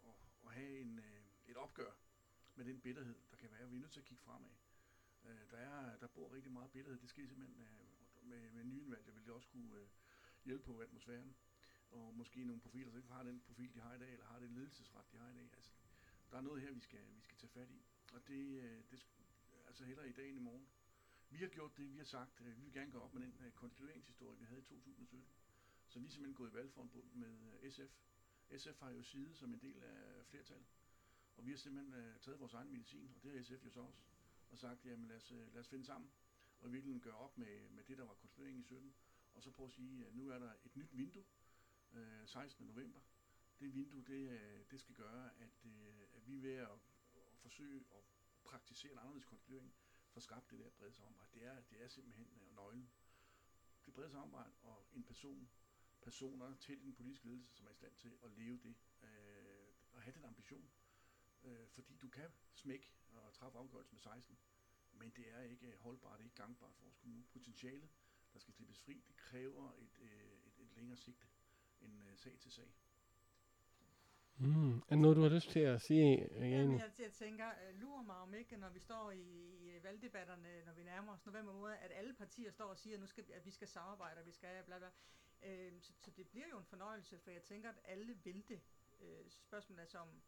at, at, have en, øh, et opgør med den bitterhed, der kan være. Vi er nødt til at kigge fremad. Øh, der, er, der bor rigtig meget bitterhed. Det sker simpelthen øh, med, med nyindvalgte, vil det også kunne øh, hjælpe på atmosfæren. Og måske nogle profiler, som ikke har den profil, de har i dag, eller har den ledelsesret, de har i dag. Altså, der er noget her, vi skal, vi skal tage fat i. Og det, øh, det altså hellere i dag end i morgen. Vi har gjort det, vi har sagt, øh, vi vil gerne gå op med den øh, konstitueringshistorie, vi havde i 2017. Så vi er simpelthen gået i valgforbund med øh, SF. SF har jo side som en del af flertallet. Og vi har simpelthen øh, taget vores egen medicin, og det har SF jo så også, og sagt, jamen lad os, øh, lad os finde sammen, og virkelig gøre op med, med det, der var konstrueringen i 17, og så prøve at sige, at nu er der et nyt vindue, øh, 16. november. Det vindue, det, det skal gøre, at, øh, at vi er ved at, at forsøge at praktisere en anderledes konstruering, for skabt det der brede samarbejde. Det er, det er simpelthen øh, nøglen. Det brede samarbejde og en person, personer til den politiske ledelse, som er i stand til at leve det, øh, og have den ambition. Øh, fordi du kan smække og træffe afgørelse med 16, men det er ikke holdbart, det er ikke gangbart for vores kommune. Potentialet, der skal slippes fri, det kræver et, øh, et, et længere sigte end øh, sag til sag. Mm. Er det noget, du har lyst til at sige, øh, Jane? jeg, jeg tænker, uh, lurer mig om ikke, når vi står i, i valgdebatterne, når vi nærmer os november måned, at alle partier står og siger, at, nu skal, vi- at vi skal samarbejde, og vi skal bla bla. Uh, så, så det bliver jo en fornøjelse, for jeg tænker, at alle vil det. Uh, spørgsmålet er så om,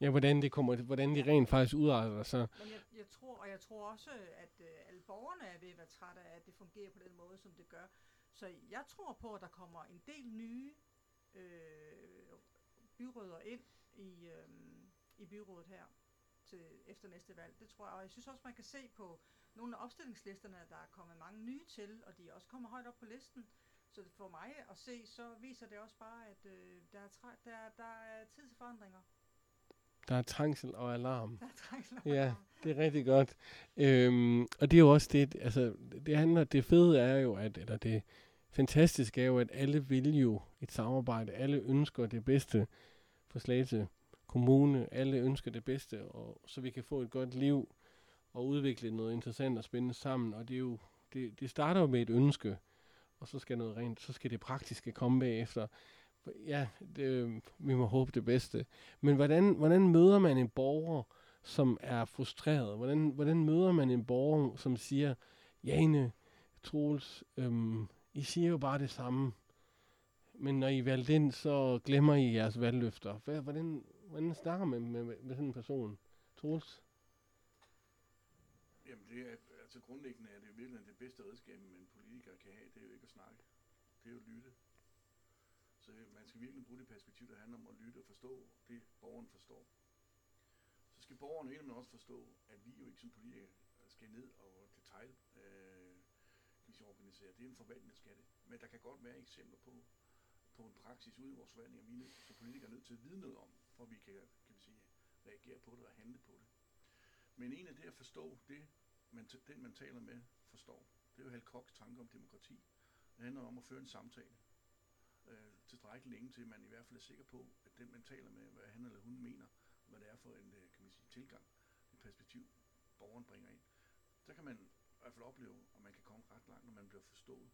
Ja, hvordan det kommer, hvordan de rent faktisk udarter sig. Men jeg, jeg tror, og jeg tror også, at øh, alle borgerne er ved at være trætte af, at det fungerer på den måde, som det gør. Så jeg tror på, at der kommer en del nye øh, byråder ind i, øh, i byrådet her til efter næste valg. Det tror jeg. Og jeg synes også, man kan se på nogle af opstillingslisterne, at der er kommet mange nye til, og de også kommet højt op på listen. Så for mig at se, så viser det også bare, at øh, der, er træ- der, der er tid til forandringer. Der er trængsel og alarm. Der er trængsel. Ja, det er rigtig godt. Øhm, og det er jo også det, altså, det handler, det fede er jo, at, eller det fantastiske er jo, at alle vil jo et samarbejde. Alle ønsker det bedste for Slagelse Kommune. Alle ønsker det bedste, og så vi kan få et godt liv og udvikle noget interessant og spændende sammen. Og det er jo, det, det starter jo med et ønske, og så skal noget rent, så skal det praktiske komme bagefter. Ja, det, øh, vi må håbe det bedste. Men hvordan, hvordan møder man en borger, som er frustreret? Hvordan, hvordan møder man en borger, som siger, Jane, Troels, øhm, I siger jo bare det samme, men når I valgte ind, så glemmer I jeres valgløfter. Hvad, hvordan, hvordan snakker man med, med, med sådan en person? Troels? Jamen det er, altså grundlæggende er det virkelig det bedste redskab, en politikere kan have, det er jo ikke at snakke. Det er jo at lytte. Så man skal virkelig bruge det perspektiv, der handler om at lytte og forstå det, borgeren forstår. Så skal borgerne egentlig også forstå, at vi jo ikke som politikere skal ned og detail øh, organisere. Det er en forvaltning, der skal det. Men der kan godt være eksempler på, på en praksis ude i vores forvaltning, vi er som politikere er nødt til at vide noget om, for vi kan, kan vi sige, reagere på det og handle på det. Men en af det at forstå det, man, den man taler med, forstår. Det er jo Hal Kochs tanke om demokrati. Det handler om at føre en samtale. Øh, tilstrækkeligt længe til, at man i hvert fald er sikker på, at den man taler med, hvad han eller hun mener, hvad det er for en øh, kan man sige, tilgang, et perspektiv, borgeren bringer ind. Så kan man i hvert fald opleve, at man kan komme ret langt, når man bliver forstået.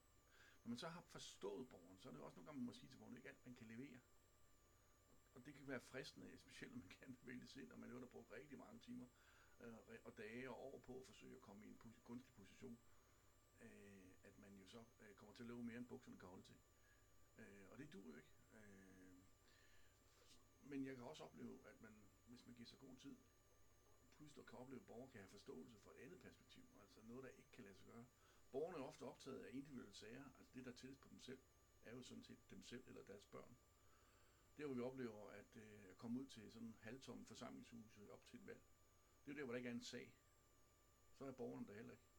Når man så har forstået borgeren, så er det også nogle gange, man må sige til borgeren, ikke alt man kan levere. Og det kan være fristende, specielt når man kan vælge sind, og man har brugt rigtig mange timer øh, og dage og år på at forsøge at komme i en gunstig position, øh, at man jo så øh, kommer til at løbe mere end bukserne kan holde til. Øh, og det duer jo ikke. Øh, men jeg kan også opleve, at man, hvis man giver sig god tid, pludselig kan opleve, at borgere kan have forståelse for et andet perspektiv, altså noget, der ikke kan lade sig gøre. Borgerne er ofte optaget af individuelle sager, altså det, der tættes på dem selv, er jo sådan set dem selv eller deres børn. Der hvor vi oplever at øh, komme ud til sådan en halvtomme forsamlingshus op til et valg, det er jo der, hvor der ikke er en sag. Så er borgerne der heller ikke.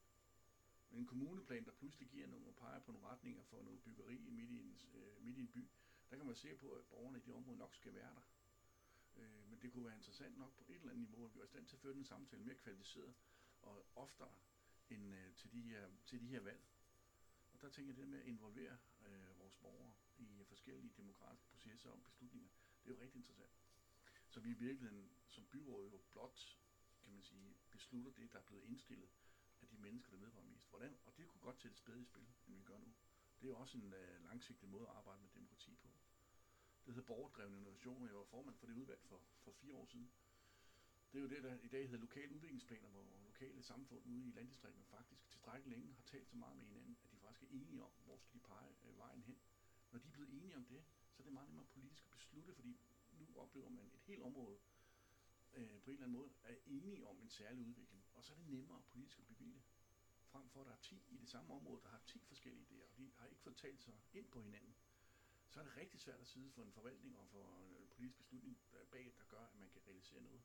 Men en kommuneplan, der pludselig giver nogle og peger på nogle retninger for noget byggeri midt i en, øh, midt i en by, der kan man se på, at borgerne i det område nok skal være der. Øh, men det kunne være interessant nok på et eller andet niveau, at vi var i stand til at føre den samtale mere kvalificeret og oftere end øh, til, de her, til de her valg. Og der tænker jeg det med at involvere øh, vores borgere i forskellige demokratiske processer og beslutninger, det er jo rigtig interessant. Så vi i virkeligheden som byråd jo blot, kan man sige, beslutter det, der er blevet indstillet de mennesker, der vedrører mest. Hvordan? Og det kunne godt sætte spæde i spil, end vi gør nu. Det er jo også en øh, langsigtet måde at arbejde med demokrati på. Det hedder borgerdrevne innovation, Jeg var formand for det udvalg for, for fire år siden. Det er jo det, der i dag hedder lokale udviklingsplaner, hvor lokale samfund ude i landdistrikterne faktisk tilstrækkeligt længe har talt så meget med hinanden, at de faktisk er enige om, hvor skal de pege øh, vejen hen. Når de er blevet enige om det, så er det meget nemmere politisk at beslutte, fordi nu oplever man et helt område øh, på en eller anden måde er enige om en særlig udvikling, og så er det nemmere politisk at bevilge for at der er 10 i det samme område, der har 10 forskellige idéer, og de har ikke fået talt sig ind på hinanden, så er det rigtig svært at sidde for en forvaltning og for en politisk beslutning bag, der gør, at man kan realisere noget.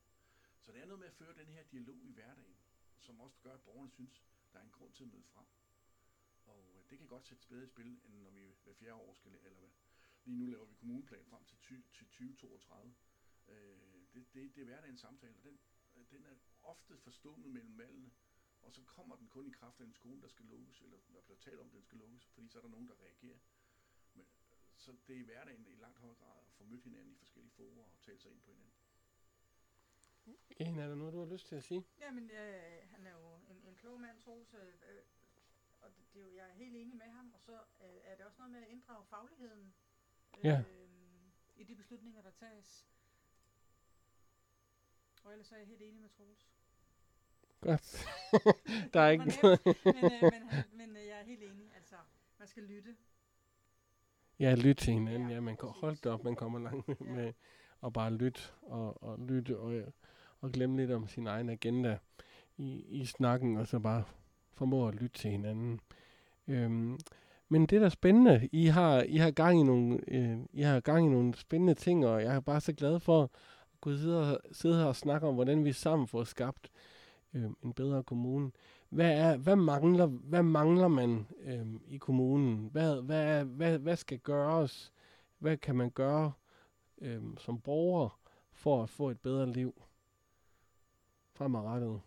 Så det er noget med at føre den her dialog i hverdagen, som også gør, at borgerne synes, der er en grund til at møde frem. Og øh, det kan godt sætte bedre i spil, end når vi hver fjerde år skal, eller hvad. Lige nu laver vi kommuneplan frem til, 20, til 2032. Øh, det, det, det er hverdagens samtale, og den, den er ofte forstummet mellem valgene, og så kommer den kun i kraft af en skole, der skal lukkes, eller der bliver talt om, at den skal lukkes, fordi så er der nogen, der reagerer. Men, så det er i hverdagen i langt højere grad at få mødt hinanden i forskellige forer og tale sig ind på hinanden. En, er der noget, du har lyst til at sige? Jamen, øh, han er jo en, en klog mand, Troels, øh, øh, og det, det er jo, jeg er helt enig med ham, og så øh, er det også noget med at inddrage fagligheden øh, Ja. i de beslutninger, der tages. Og ellers er jeg helt enig med Troels. Godt. der er ikke noget. men, øh, men, han- men øh, jeg er helt enig, altså, man skal lytte. Ja, lyt til hinanden. Ja, Ja, man kan holde det op, man kommer langt med. Ja. med. og bare lytte og, og lytte og, og glemme lidt om sin egen agenda i, i snakken, og så bare formå at lytte til hinanden. Øhm, men det er da spændende. I har, I har gang i nogle, øh, I har gang i nogle spændende ting, og jeg er bare så glad for at kunne sidde, og, sidde her og snakke om, hvordan vi sammen får skabt øh, Øh, en bedre kommune. Hvad, er, hvad, mangler, hvad mangler man øh, i kommunen? Hvad, hvad, er, hvad, hvad skal gøres? Hvad kan man gøre øh, som borger for at få et bedre liv fremadrettet?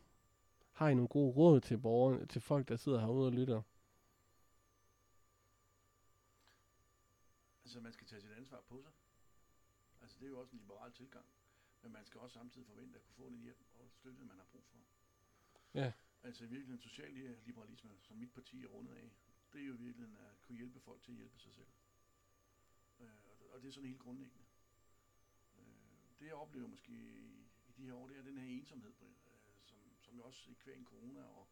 Har I nogle gode råd til borgerne, til folk, der sidder herude og lytter? Altså, man skal tage sit ansvar på sig. Altså, det er jo også en liberal tilgang. Men man skal også samtidig forvente at kunne få den hjælp og støtte, man har brug for. Ja. Altså, virkelig en social liberalisme, som mit parti er rundet af, det er jo virkelig at kunne hjælpe folk til at hjælpe sig selv. Øh, og det er sådan helt grundlæggende. Øh, det jeg oplever måske i, i de her år, det er den her ensomhed, øh, som, som jo også i hver en corona og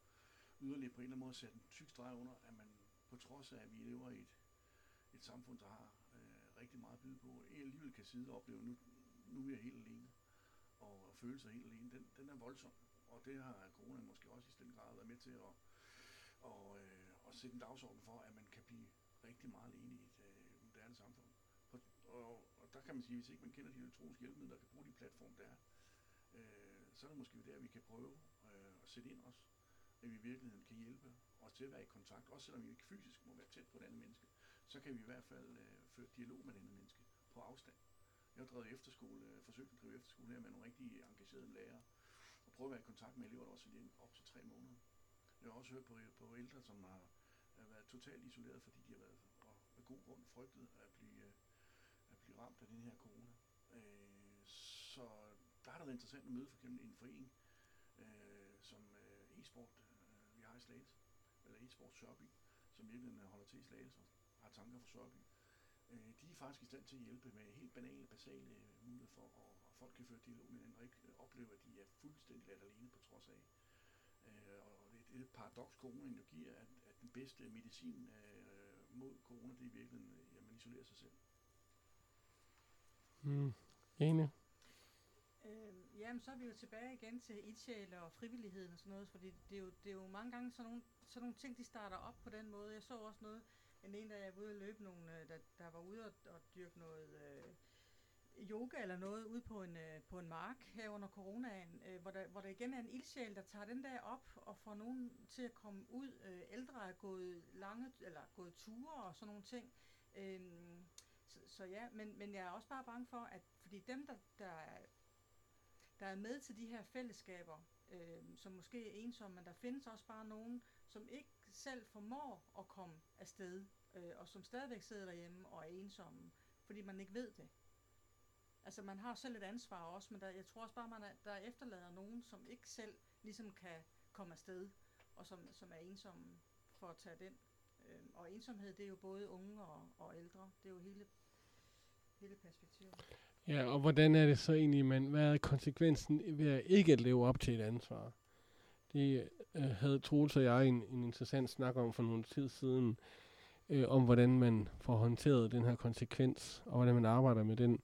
yderligere på en eller anden måde sat en tyk streg under, at man på trods af, at vi lever i et, et samfund, der har øh, rigtig meget at byde på, alligevel kan sidde og opleve, nu, nu er jeg helt alene, og, og føle sig helt alene, den, den er voldsom. Og det har corona måske også i den grad været med til at, og, øh, at sætte en dagsorden for, at man kan blive rigtig meget alene i et øh, moderne samfund. Og, og, og der kan man sige, hvis ikke man kender de elektroniske hjælpemidler, der kan bruge de platform, der er, øh, så er det måske der, vi kan prøve øh, at sætte ind os, at vi i virkeligheden kan hjælpe os til at være i kontakt, også selvom vi ikke fysisk må være tæt på et andet menneske, så kan vi i hvert fald øh, føre dialog med et andet menneske på afstand. Jeg har drevet efterskole, øh, forsøgt at drive efterskole her med nogle rigtig engagerede lærere, prøve at være i kontakt med elever, der også er op til tre måneder. Jeg har også hørt på, på ældre, som har, har været totalt isoleret, fordi de har været og med god grund frygtet at blive, øh, at blive ramt af den her corona. Øh, så der har det været interessant at møde for eksempel en forening, øh, som øh, e-sport, øh, vi har i Slagelse, eller e-sport Sørby, som virkelig holder til i Slagelse og har tanker for Sørby. Øh, de er faktisk i stand til at hjælpe med helt banale, basale muligheder for, at folk kan føre dialog med hinanden, og ikke opleve, at de er fuldstændig ladt alene på trods af. Øh, og det, er et paradoks, coronaen jo giver, at, at den bedste medicin øh, mod corona, det er i virkeligheden, at man isolerer sig selv. Mm. Enig. Øh, jamen, så er vi jo tilbage igen til ildsjæl og frivilligheden og sådan noget, fordi det er jo, det er jo mange gange sådan nogle, sådan nogle ting, de starter op på den måde. Jeg så også noget, en en, der jeg var ude at løbe nogle, der, der var ude og, og dyrke noget øh, yoga eller noget ude på en, øh, på en mark her under coronaen, øh, hvor, der, hvor der igen er en ildsjæl, der tager den der op og får nogen til at komme ud. Øh, ældre er gået lange, eller gået ture og sådan nogle ting. Øh, så, så ja, men, men jeg er også bare bange for, at fordi dem, der, der, er, der er med til de her fællesskaber, øh, som måske er ensomme, men der findes også bare nogen, som ikke selv formår at komme afsted, øh, og som stadigvæk sidder derhjemme og er ensomme, fordi man ikke ved det. Altså man har selv et ansvar også, men der, jeg tror også bare, man er, der efterlader nogen, som ikke selv ligesom kan komme afsted, og som, som er ensomme for at tage den. Øh, og ensomhed, det er jo både unge og, og ældre. Det er jo hele, hele perspektivet. Ja, og hvordan er det så egentlig, man, hvad er konsekvensen ved at ikke at leve op til et ansvar? Det øh, havde Troels og jeg en, en interessant snak om for nogle tid siden, øh, om hvordan man får håndteret den her konsekvens, og hvordan man arbejder med den.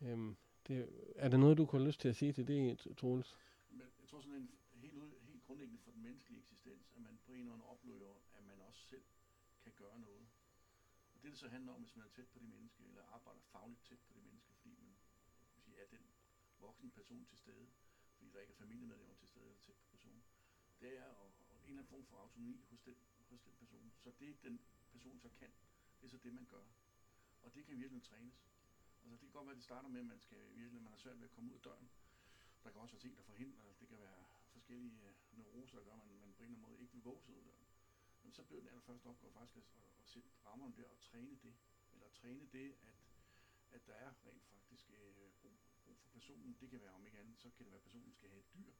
Øhm, det, er der noget, du kunne have lyst til at sige til det, Troels? Men jeg tror sådan en helt, helt grundlæggende for den menneskelige eksistens, at man på en eller anden oplever, at man også selv kan gøre noget. Og det, det så handler om, hvis man er tæt på det menneske, eller arbejder fagligt tæt på det menneske, fordi man sige, er den voksne person til stede, fordi der ikke er familiemedlemmer til stede eller tæt på personen, det er og, og en eller anden form for autonomi hos den, hos den person. Så det, den person så kan, det er så det, man gør. Og det kan virkelig trænes. Altså det kan godt være, at det starter med, at man skal virkelig, man har svært ved at komme ud af døren. Der kan også være ting, der forhindrer, det kan være forskellige øh, neuroser, der gør, at man, man på en eller anden måde ikke vil våge sig ud af døren. Men så bliver den allerførste opgave faktisk at, at, at sætte rammerne der og træne det. Eller træne det, at, at der er rent faktisk øh, brug, brug for personen. Det kan være om ikke andet, så kan det være, at personen skal have et dyr,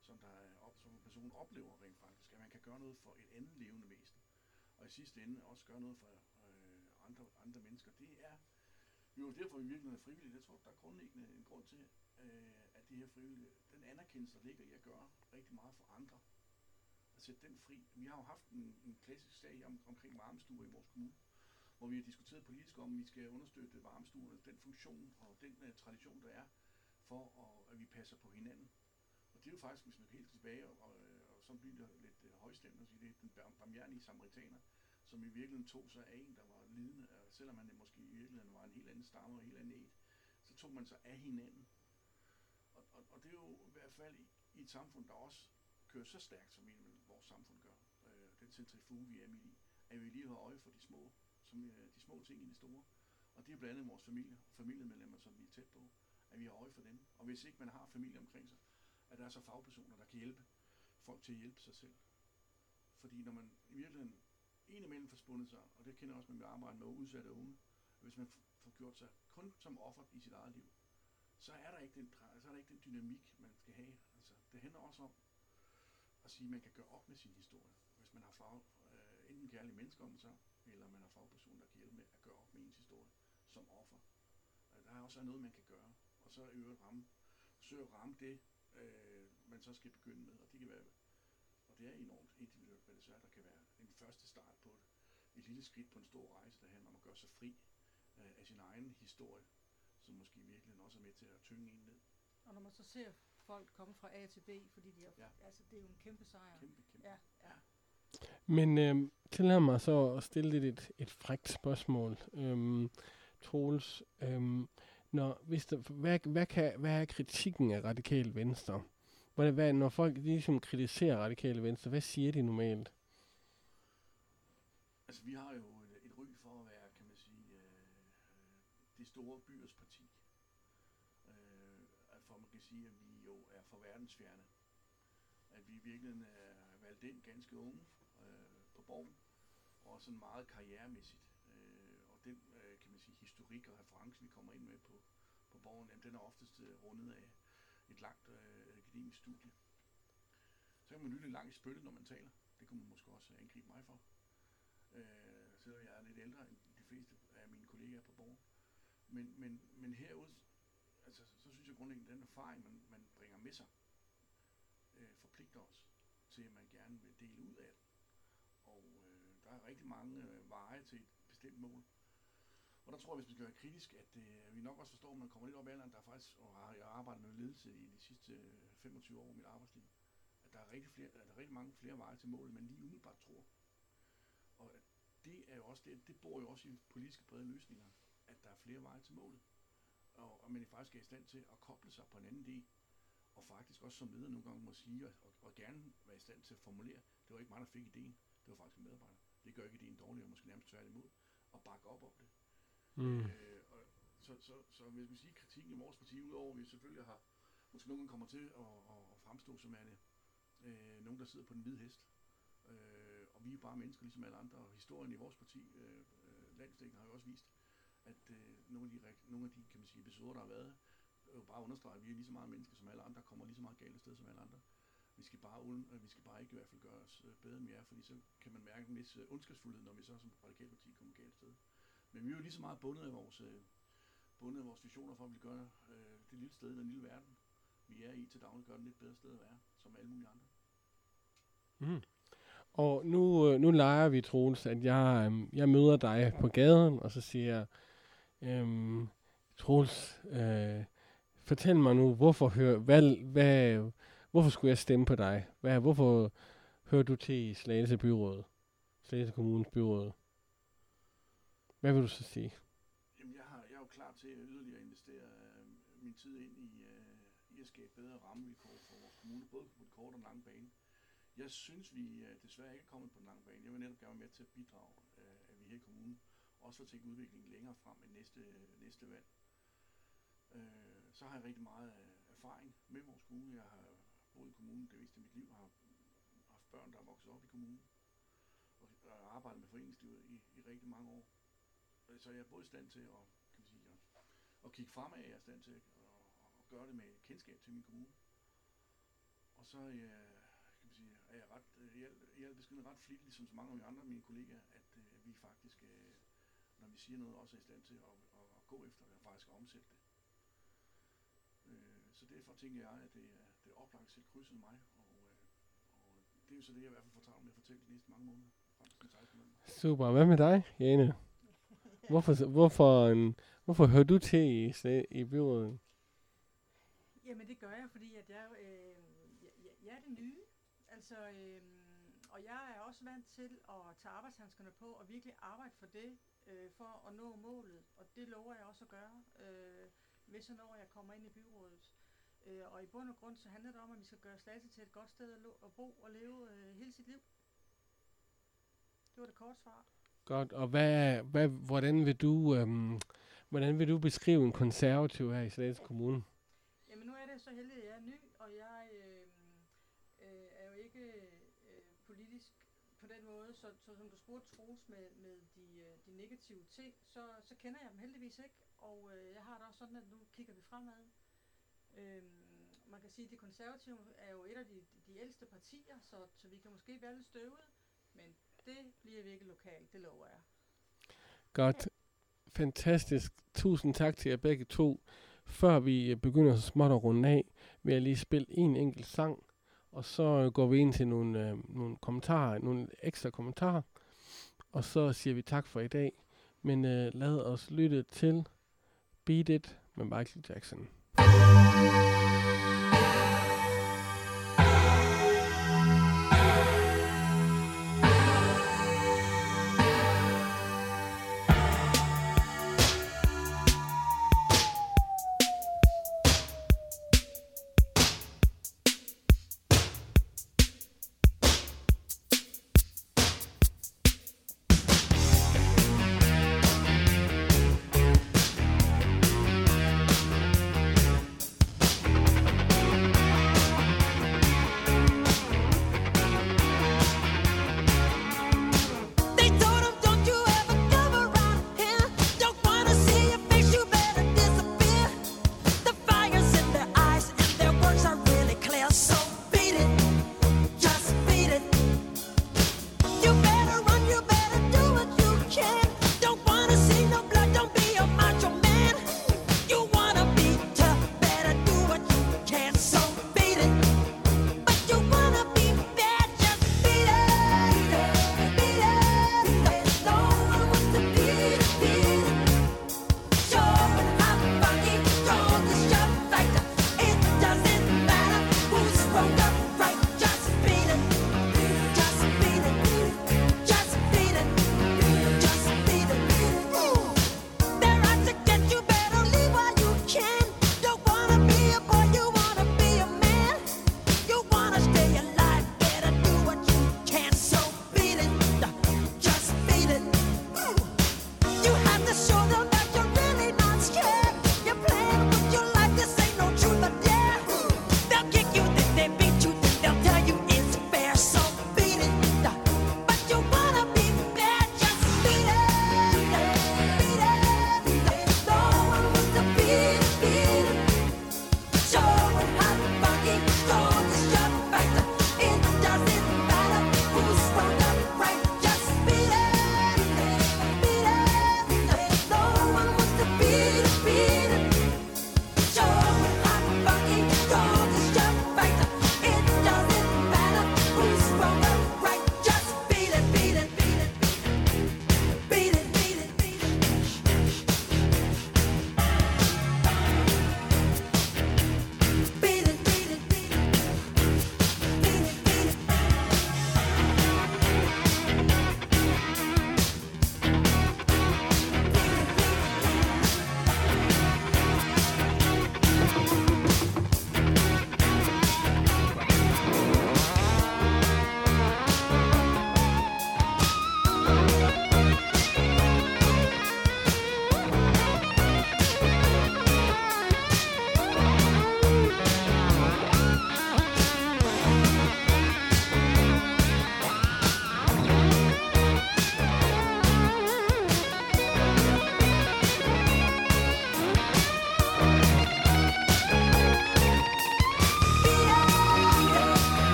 som, der er, op, som personen oplever rent faktisk. At man kan gøre noget for et andet levende væsen. Og i sidste ende også gøre noget for øh, andre, andre mennesker. Det er jo derfor, vi virkelig er frivillige. Jeg tror, der er grundlæggende en grund til, øh, at det her frivillige, den anerkendelse, der ligger i at gøre rigtig meget for andre, at sætte den fri. Vi har jo haft en, en klassisk sag om, omkring varmestuer i vores kommune, hvor vi har diskuteret politisk om, at vi skal understøtte varmestuerne, den funktion og den uh, tradition, der er, for at, at vi passer på hinanden. Og det er jo faktisk, hvis man helt tilbage, og, og, og så bliver det lidt uh, højstemt at sige, det er den barmhjertige samaritaner, som i virkeligheden tog sig af en, der var lidende, og selvom han måske i virkeligheden var en helt anden stamme og en helt anden et, så tog man sig af hinanden. Og, og, og det er jo i hvert fald i, i et samfund, der også kører så stærkt, som i vores samfund gør, øh, den centrifuge, vi er midt i, at vi lige har øje for de små, som, øh, de små ting i det store. Og det er blandt andet vores familie, familiemedlemmer, som vi er tæt på, at vi har øje for dem. Og hvis ikke man har familie omkring sig, at der er så fagpersoner, der kan hjælpe folk til at hjælpe sig selv. Fordi når man i virkeligheden indimellem forspundet sig, og det kender jeg også med mit arbejde med udsatte unge, hvis man får gjort sig kun som offer i sit eget liv, så er der ikke den, så er der ikke den dynamik, man skal have. Altså, det handler også om at sige, at man kan gøre op med sin historie. Hvis man har fag, øh, enten kærlige mennesker om sig, eller man har fagpersoner, der kan hjælpe med at gøre op med ens historie som offer. Der er også noget, man kan gøre. Og så i øvrigt ramme, søge at ramme det, øh, man så skal begynde med. Og det kan være, og det er enormt individuelt, hvad det så er, der kan være en første start på det. Et lille skridt på en stor rejse, der handler om at gøre sig fri øh, af sin egen historie, som måske i virkeligheden også er med til at tynge en ned. Og når man så ser folk komme fra A til B, fordi de har, Ja. altså, det er jo en kæmpe sejr. Kæmpe, kæmpe. Ja, ja. Men øh, tillad mig så at stille lidt et, et frækt spørgsmål. Øhm, Troels, øhm, når, hvis der, hvad, hvad, kan, hvad er kritikken af radikal venstre? Hvad, hvad, når folk ligesom kritiserer radikale venstre, hvad siger de normalt? Altså, vi har jo et, et ry for at være, kan man sige, øh, øh det store byers parti. Øh, for man kan sige, at vi jo er for verdensfjerne. At vi i virkeligheden er valgt ind ganske unge øh, på borgen, og sådan meget karrieremæssigt. Øh, og den, øh, kan man sige, historik og reference, vi kommer ind med på, på borgen, jamen, den er oftest øh, rundet af et langt øh, akademisk studie. Så kan man lytte langt i spyttet, når man taler. Det kunne man måske også angribe mig for øh, selvom jeg er lidt ældre end de fleste af mine kollegaer på borgen. Men, men, men herude, altså, så synes jeg grundlæggende, at den erfaring, man, man bringer med sig, øh, forpligter os til, at man gerne vil dele ud af det. Og øh, der er rigtig mange øh, veje til et bestemt mål. Og der tror jeg, hvis man skal være kritisk, at øh, vi nok også forstår, at man kommer lidt op i alderen, der er faktisk, og har jeg arbejdet med ledelse i de sidste øh, 25 år af mit arbejdsliv, at der er rigtig, flere, at der er rigtig mange flere veje til målet, man lige umiddelbart tror. Det er jo også det, det bor jo også i politiske brede løsninger, at der er flere veje til målet. Og, og man er faktisk er i stand til at koble sig på en anden del, og faktisk også som leder nogle gange må sige, og, og, gerne være i stand til at formulere, det var ikke mig, der fik ideen, det var faktisk en medarbejder. Det gør ikke ideen dårligere, måske nærmest tværtimod, og bakke op om det. Mm. Øh, og så, så, så hvis vi siger kritikken i vores parti, udover at vi selvfølgelig har, måske nogen kommer til at, at, at fremstå som er det, øh, nogen, der sidder på den hvide hest, øh, vi er bare mennesker ligesom alle andre, og historien i vores parti, øh, øh landstækken har jo også vist, at øh, nogle, af de, nogle af de kan man sige, episoder, der har været, jo bare understreger, at vi er lige så meget mennesker som alle andre, kommer lige så meget galt sted som alle andre. Vi skal bare, øh, vi skal bare ikke i hvert fald gøre os bedre end vi er, fordi så kan man mærke en vis ondskabsfuldhed, når vi så som radikalt parti kommer galt sted. Men vi er jo lige så meget bundet af vores, øh, bundet af vores visioner for, at vi gør øh, det lille sted i den lille verden, vi er i til daglig, gør den lidt bedre sted at være, som alle mulige andre. Mm. Og nu, øh, nu leger vi, Troels, at jeg, øhm, jeg møder dig på gaden, og så siger jeg, øhm, Troels, øh, fortæl mig nu, hvorfor, hør, hvad, hvad, hvorfor skulle jeg stemme på dig? Hvad, hvorfor hører du til i Slagelse Byråd? Slagelse Kommunes Byråd? Hvad vil du så sige? Jamen, jeg, har, jeg er jo klar til at yderligere investere øh, min tid ind i, øh, i at skabe bedre rammevilkår for vores kommune, både på den korte og lange bane. Jeg synes, vi øh, desværre ikke er kommet på den lange bane. Jeg vil netop gerne være med til at bidrage, øh, at vi her i kommunen også får tænkt udviklingen længere frem med næste, næste valg. Øh, så har jeg rigtig meget erfaring med vores kommune. Jeg har boet i kommunen det meste af mit liv, har haft børn, der er vokset op i kommunen, og, har arbejdet med foreningslivet i, i rigtig mange år. Så jeg er både i stand til at, kan man sige, at, at kigge fremad, jeg er i stand til at, at, gøre det med kendskab til min kommune. Og så øh, er jeg ret, øh, al, i al beskeden ret flittig, ligesom så mange af mine andre mine kollegaer, at øh, vi faktisk, øh, når vi siger noget, også er i stand til at, at, at gå efter det og faktisk at omsætte det. Øh, så derfor tænker jeg, at det er, det er oplagt at sætte krydset mig, og, øh, og det er jo så det, jeg i hvert fald får travlt med at fortælle de næste mange måneder, frem til den 16. november. Super. Hvad med dig, Jane? Hvorfor, hvorfor, en, hvorfor hører du til i, i byrådet? Jamen det gør jeg, fordi at jeg, øh, jeg, jeg- jeg er det nye. Altså, øh, og jeg er også vant til at tage arbejdshandskerne på og virkelig arbejde for det, øh, for at nå målet. Og det lover jeg også at gøre, øh, hvis og når jeg kommer ind i byrådet. Øh, og i bund og grund så handler det om, at vi skal gøre Slagelse til et godt sted at, at bo og leve øh, hele sit liv. Det var det korte svar. Godt, og hvad, hvad, hvordan, vil du, øhm, hvordan vil du beskrive en konservativ her i Slagelse Kommune? Jamen nu er det så heldigt, at jeg er ny, og jeg øh, øh, er jo ikke øh, politisk på den måde, så, så som du spurgte Troels med, med de, øh, de negative ting, så, så kender jeg dem heldigvis ikke, og øh, jeg har det også sådan, at nu kigger vi fremad. Øhm, man kan sige, at de konservative er jo et af de, de ældste partier, så, så vi kan måske være lidt støvet, men det bliver vi ikke lokalt, det lover jeg. Godt. Fantastisk. Tusind tak til jer begge to. Før vi øh, begynder så småt at runde af, vil jeg lige spille en enkelt sang, og så øh, går vi ind til nogle, øh, nogle kommentarer, nogle ekstra kommentarer, og så siger vi tak for i dag. Men øh, lad os lytte til Beat It med Michael Jackson.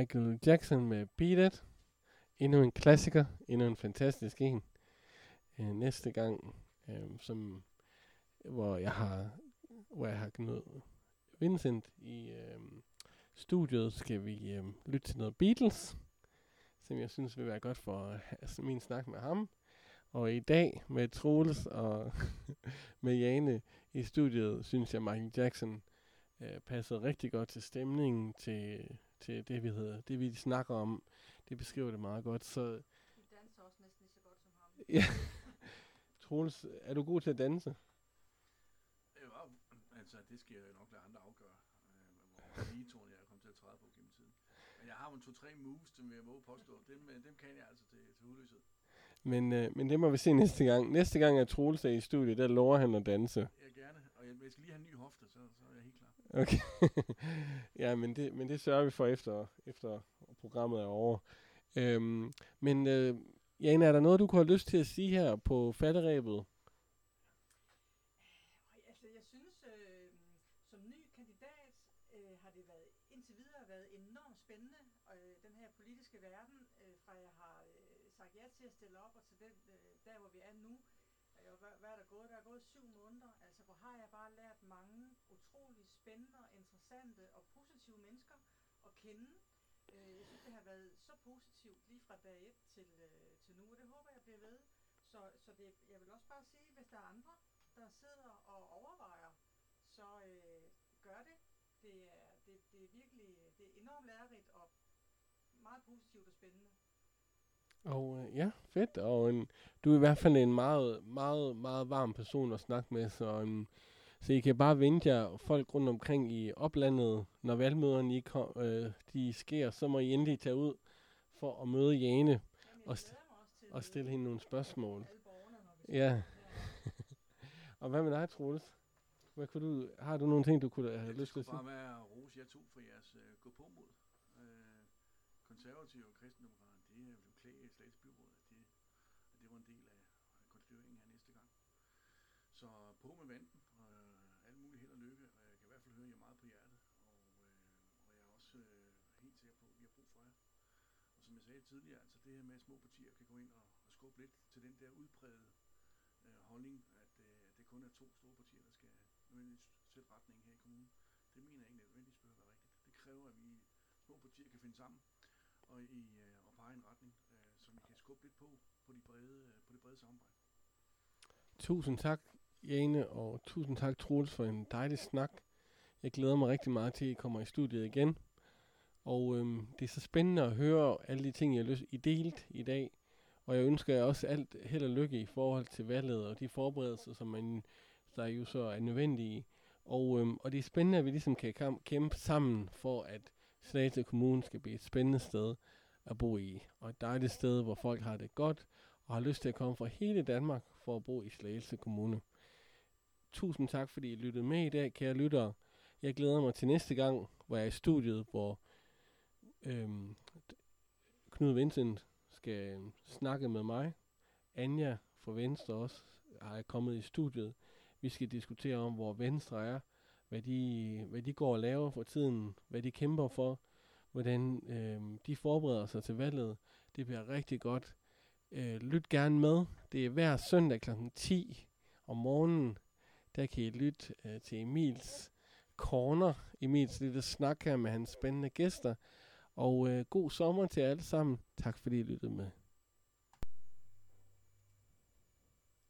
Michael Jackson med Beat It. Endnu en klassiker, endnu en fantastisk en. Øh, næste gang, øh, som, hvor jeg har, hvor jeg har knud Vincent i øh, studiet, skal vi øh, lytte til noget Beatles, som jeg synes vil være godt for altså, min snak med ham. Og i dag med Troels og med Jane i studiet, synes jeg Michael Jackson øh, passede rigtig godt til stemningen, til, til det, vi hedder, det vi snakker om. Det beskriver det meget godt. Så, Du danser også næsten lige så godt som ham. ja. Troels, er du god til at danse? Øh, altså, det skal jeg nok lade andre afgøre, øh, hvor ligetone jeg er kommet til at træde på gennem tiden. Men jeg har jo to-tre moves, som jeg må påstå. Dem, øh, dem kan jeg altså til, til udløshed. Men, øh, men det må vi se næste gang. Næste gang er Troels i studiet, der lover han at danse. Jeg gerne, og jeg, jeg skal lige have en ny hofte, så, så er jeg helt klar. Okay. ja, men det, men det sørger vi for efter, efter programmet er over. Øhm, men øh, Jane, er der noget, du kunne have lyst til at sige her på falderæbet? Ej, altså jeg synes, øh, som ny kandidat øh, har det været indtil videre været enormt spændende, øh, den her politiske verden, øh, fra jeg har øh, sagt ja til at stille op og til den, øh, der hvor vi er nu. Øh, og hvad, hvad er der gået? Der er gået syv måneder. Altså hvor har jeg bare lært mange spændende og interessante og positive mennesker at kende. Øh, jeg synes, det har været så positivt lige fra dag 1 til, øh, til nu, og det håber jeg bliver ved. Så, så det, jeg vil også bare sige, hvis der er andre, der sidder og overvejer, så øh, gør det. Det er, det, det er virkelig det er enormt lærerigt og meget positivt og spændende. Og øh, ja, fedt. Og en, du er i hvert fald en meget, meget, meget varm person at snakke med, så, um, så I kan bare vente jer folk rundt omkring i oplandet, når valgmøderne I kom, øh, de sker, så må I endelig tage ud for at møde Jane Og st- og stille hende nogle spørgsmål. Ja. Og hvad med dig, Troels? Hvad kunne du, har du nogle ting, du kunne have det lyst til at skulle sige? bare være at rose jer to for jeres øh, gå på mod. Øh, konservative og kristendemokraterne, det er jo klæde i Slagets byråd, at det, at det var en del af, af konstitueringen her næste gang. Så på med vanden, og øh, alt muligt held og lykke, og jeg er meget på hjertet, og, øh, og jeg er også øh, helt sikker på, at vi har brug for jer. Og som jeg sagde tidligere, altså det her med, at små partier kan gå ind og, og skubbe lidt til den der udprægede øh, holdning, at, øh, at det kun er to store partier, der skal nødvendigvis sætte retningen her i kommunen. Det mener jeg ikke nødvendigvis behøver være rigtigt. Det kræver, at vi små partier kan finde sammen og, i, øh, og pege en retning, øh, så vi kan skubbe lidt på på, de brede, øh, på det brede samarbejde. Tusind tak, Jane, og tusind tak, Troels, for en dejlig snak. Jeg glæder mig rigtig meget til, at I kommer i studiet igen. Og øhm, det er så spændende at høre alle de ting, I har lyst, I delt i dag. Og jeg ønsker jer også alt held og lykke i forhold til valget og de forberedelser, som man, der jo så er nødvendige. Og, øhm, og det er spændende, at vi ligesom kan kæmpe sammen for, at Slagelse Kommune skal blive et spændende sted at bo i. Og et dejligt sted, hvor folk har det godt og har lyst til at komme fra hele Danmark for at bo i Slagelse Kommune. Tusind tak, fordi I lyttede med i dag, kære lyttere. Jeg glæder mig til næste gang, hvor jeg er i studiet, hvor øhm, Knud Vincent skal øhm, snakke med mig. Anja fra Venstre også er kommet i studiet. Vi skal diskutere om, hvor Venstre er, hvad de, hvad de går og laver for tiden, hvad de kæmper for, hvordan øhm, de forbereder sig til valget. Det bliver rigtig godt. Øh, lyt gerne med. Det er hver søndag kl. 10 om morgenen. Der kan I lytte øh, til Emils Corner. Emils lille snak her med hans spændende gæster. Og øh, god sommer til jer alle sammen. Tak fordi I lyttede med.